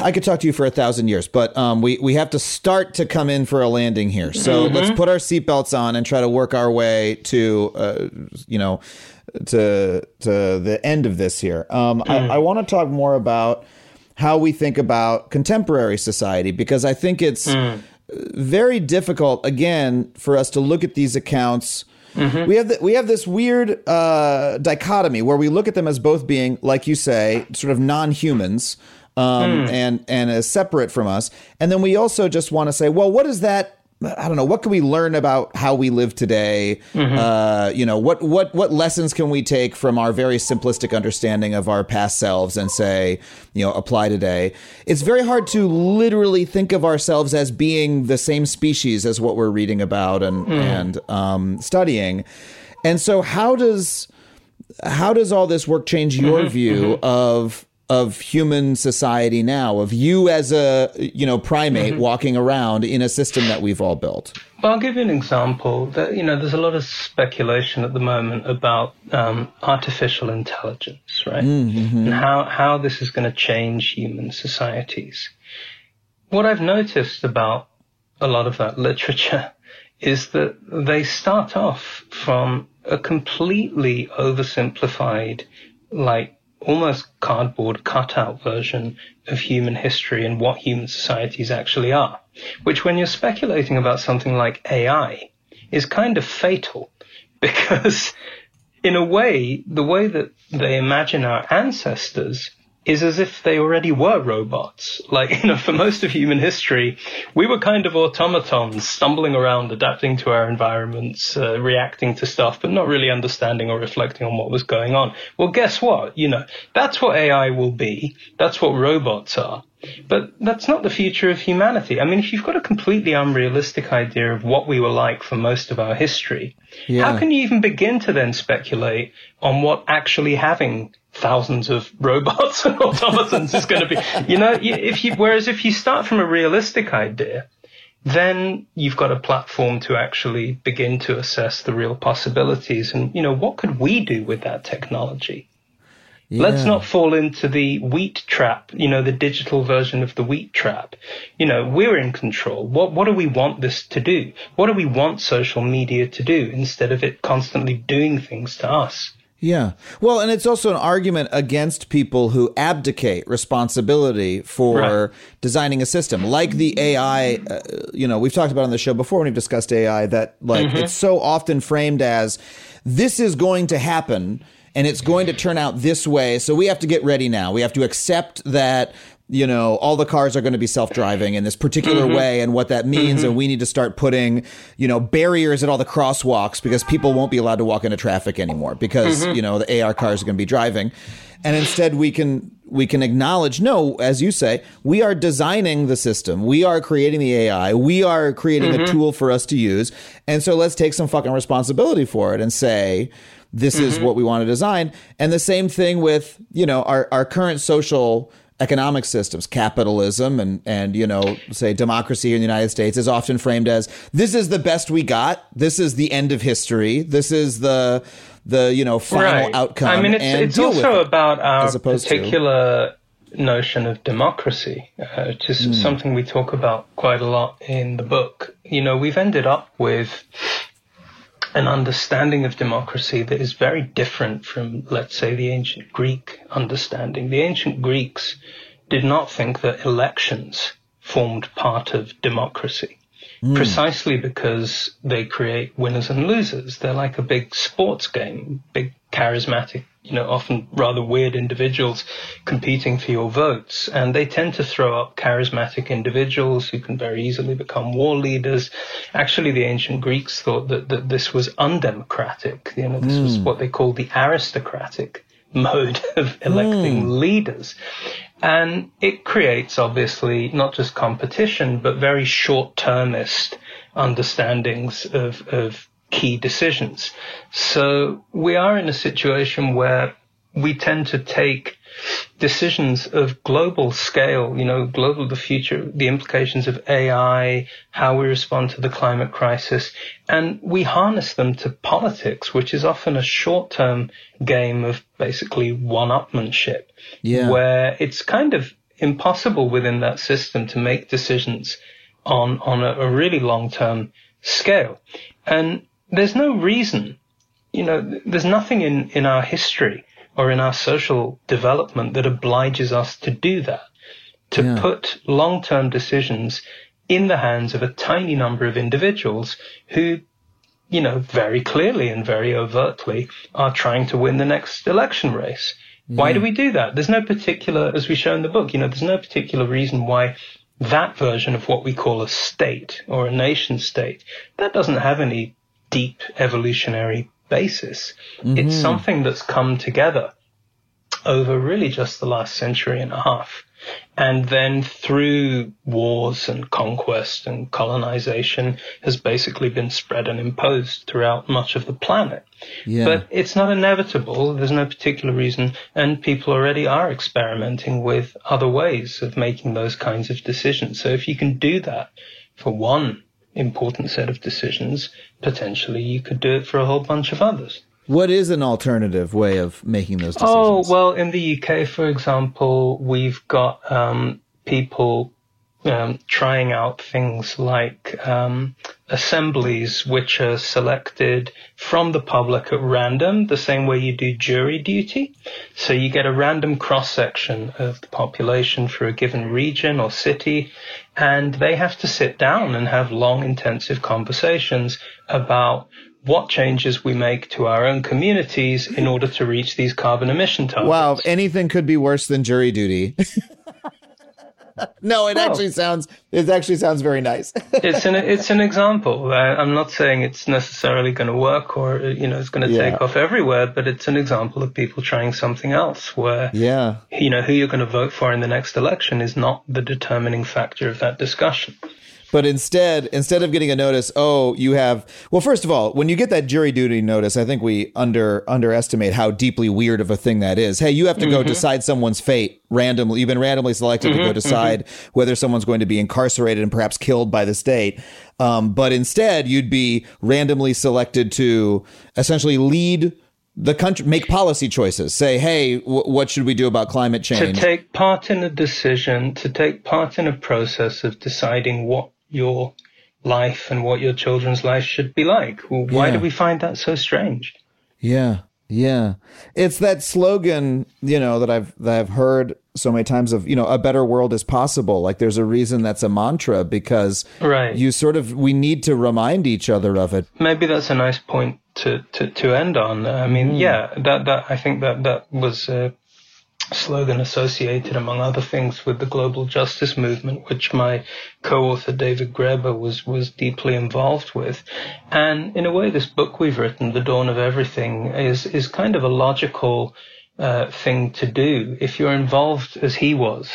I could talk to you for a thousand years, but um, we we have to start to come in for a landing here. So let's put our seatbelts on and try to work our way to, uh, you know, to to the end of this here. Um, I, I want to talk more about how we think about contemporary society because I think it's very difficult again for us to look at these accounts. We have the, we have this weird uh, dichotomy where we look at them as both being, like you say, sort of non-humans um, and and as separate from us, and then we also just want to say, well, what is that? I don't know. What can we learn about how we live today? Uh, you know, what what what lessons can we take from our very simplistic understanding of our past selves and say, you know, apply today? It's very hard to literally think of ourselves as being the same species as what we're reading about and and um, studying. And so, how does how does all this work change your view of of human society now of you as a you know primate walking around in a system that we've all built Well, I'll give you an example. That, you know, there's a lot of speculation at the moment about um, artificial intelligence, right? And how, how this is going to change human societies. What I've noticed about a lot of that literature is that they start off from a completely oversimplified, like almost cardboard cutout version of human history and what human societies actually are, which when you're speculating about something like AI is kind of fatal because in a way, the way that they imagine our ancestors is as if they already were robots. Like, you know, for most of human history, we were kind of automatons stumbling around, adapting to our environments, uh, reacting to stuff, but not really understanding or reflecting on what was going on. Well, guess what? You know, that's what AI will be. That's what robots are. But that's not the future of humanity. I mean, if you've got a completely unrealistic idea of what we were like for most of our history, how can you even begin to then speculate on what actually having thousands of robots and automatons is going to be? You know, if you, whereas if you start from a realistic idea, then you've got a platform to actually begin to assess the real possibilities and, you know, what could we do with that technology? Let's not fall into the wheat trap, you know, the digital version of the wheat trap. You know, we're in control. What, what do we want this to do? What do we want social media to do instead of it constantly doing things to us? Yeah. Well, and it's also an argument against people who abdicate responsibility for Right. designing a system, like the AI. Uh, you know, we've talked about on the show before when we've discussed AI that like Mm-hmm. it's so often framed as this is going to happen and it's going to turn out this way, so we have to get ready now. We have to accept that. You know, all the cars are going to be self-driving in this particular Mm-hmm. way, and what that means, and we need to start putting, you know, barriers at all the crosswalks because people won't be allowed to walk into traffic anymore because Mm-hmm. you know the AR cars are going to be driving, and instead we can we can acknowledge no as you say we are designing the system we are creating the ai we are creating Mm-hmm. a tool for us to use and so let's take some fucking responsibility for it and say this is Mm-hmm. what we want to design and the same thing with you know our, our current social economic systems capitalism and and you know say democracy in the united states is often framed as this is the best we got this is the end of history this is the the you know final outcome I mean, it's, and it's also it. about our opposed to- particular notion of democracy, uh, which is Hmm. something we talk about quite a lot in the book. You know, we've ended up with an understanding of democracy that is very different from, let's say, the ancient Greek understanding. The ancient Greeks did not think that elections formed part of democracy hmm. precisely because they create winners and losers. They're like a big sports game, big charismatic, you know, often rather weird individuals competing for your votes. And they tend to throw up charismatic individuals who can very easily become war leaders. Actually, the ancient Greeks thought that, that this was undemocratic. You know, this was hmm. what they called the aristocratic mode of electing hmm. leaders. And it creates obviously not just competition, but very short termist understandings of, of key decisions. So we are in a situation where we tend to take decisions of global scale, you know, global, the future, the implications of AI, how we respond to the climate crisis, and we harness them to politics, which is often a short term game of basically one upmanship, Yeah. where it's kind of impossible within that system to make decisions on, on a, a really long term scale. And there's no reason you know, there's nothing in, in our history or in our social development that obliges us to do that, to Yeah. put long term decisions in the hands of a tiny number of individuals who, you know, very clearly and very overtly are trying to win the next election race. Why do we do that? There's no particular, as we show in the book, you know, there's no particular reason why that version of what we call a state or a nation state, that doesn't have any deep evolutionary basis. It's mm-hmm. something that's come together over really just the last century and a half. And then through wars and conquest and colonization has basically been spread and imposed throughout much of the planet. Yeah. But it's not inevitable. There's no particular reason. And people already are experimenting with other ways of making those kinds of decisions. So if you can do that for one important set of decisions, potentially you could do it for a whole bunch of others. What is an alternative way of making those decisions? Oh, well, in the UK, for example, we've got um, people um, trying out things like um, assemblies which are selected from the public at random, the same way you do jury duty. So you get a random cross section of the population for a given region or city, and they have to sit down and have long, intensive conversations about what changes we make to our own communities in order to reach these carbon emission targets. Wow, anything could be worse than jury duty. no, it actually sounds it actually sounds very nice. it's an it's an example. Uh, I'm not saying it's necessarily going to work or uh, you know it's going to Yeah. take off everywhere, but it's an example of people trying something else where yeah. you know who you're going to vote for in the next election is not the determining factor of that discussion. But instead, instead of getting a notice, oh, you have well, first of all, when you get that jury duty notice, I think we under underestimate how deeply weird of a thing that is. Hey, you have to go mm-hmm. decide someone's fate randomly. You've been randomly selected to go mm-hmm, decide mm-hmm. whether someone's going to be incarcerated and perhaps killed by the state. Um, but instead, you'd be randomly selected to essentially lead the country, make policy choices. Say, hey, w- what should we do about climate change To take part in a decision, to take part in a process of deciding what your life and what your children's life should be like. Well, why Yeah. do we find that so strange? Yeah, yeah. It's that slogan, you know, that I've that I've heard so many times of, you know, a better world is possible. Like there's a reason that's a mantra because Right. you sort of we need to remind each other of it. maybe that's a nice point to, to, to end on. I mean, mm. yeah, that, that, I think that, that was a slogan associated among other things with the global justice movement, which my co-author David Graeber was, was deeply involved with. And in a way, this book we've written, The Dawn of Everything, is, is kind of a logical uh, thing to do if you're involved as he was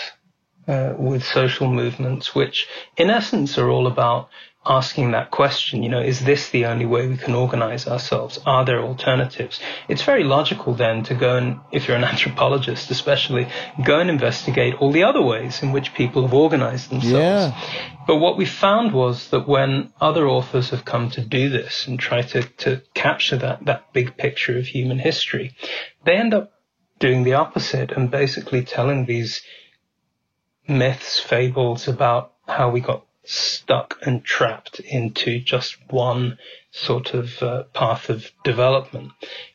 uh, with social movements, which in essence are all about asking that question, you know, is this the only way we can organize ourselves? Are there alternatives? It's very logical then to go and, if you're an anthropologist especially, go and investigate all the other ways in which people have organized themselves. Yeah. But what we found was that when other authors have come to do this and try to, to capture that, that big picture of human history, they end up doing the opposite and basically telling these myths, fables about how we got stuck and trapped into just one sort of uh, path of development.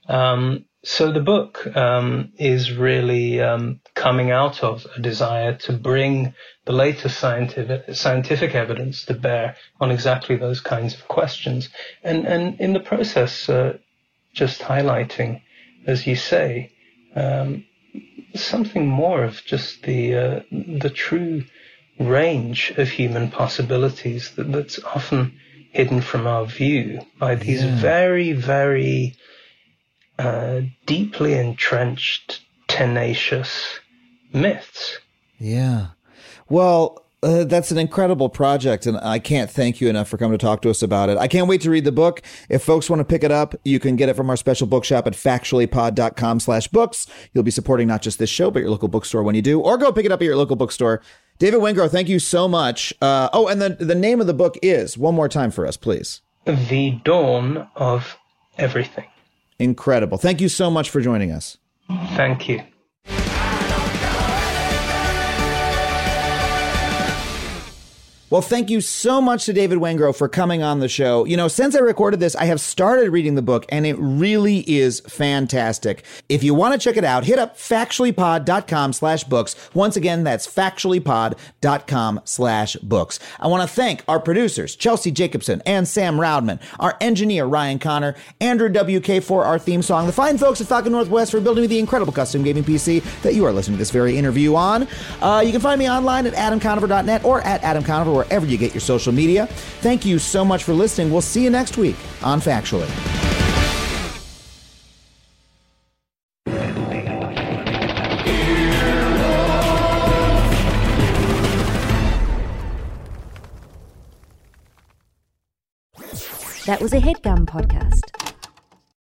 Um, so the book um, is really um, coming out of a desire to bring the latest scientific scientific evidence to bear on exactly those kinds of questions, and and in the process, uh, just highlighting, as you say, um, something more of just the uh, the true range of human possibilities that, that's often hidden from our view by these Yeah. very, very uh, deeply entrenched, tenacious myths. Yeah. Well, uh, that's an incredible project, and I can't thank you enough for coming to talk to us about it. I can't wait to read the book. If folks want to pick it up, you can get it from our special bookshop at factuallypod.com slash books. You'll be supporting not just this show, but your local bookstore when you do, or go pick it up at your local bookstore. David Wengrow, thank you so much. Uh, oh, and the, the name of the book is, one more time for us, please. The dawn of everything. Incredible. Thank you so much for joining us. Thank you. Well, thank you so much to David Wengrow for coming on the show. You know, since I recorded this, I have started reading the book and it really is fantastic. If you want to check it out, hit up factuallypod.com slash books. Once again, that's factuallypod.com slash books. I want to thank our producers, Chelsea Jacobson and Sam Roudman, our engineer, Ryan Connor, Andrew WK for our theme song, the fine folks at Falcon Northwest for building me the incredible custom gaming PC that you are listening to this very interview on. Uh, you can find me online at adamconover.net or at Adam Conover, wherever you get your social media. Thank you so much for listening. We'll see you next week on Factually. That was a headgum podcast.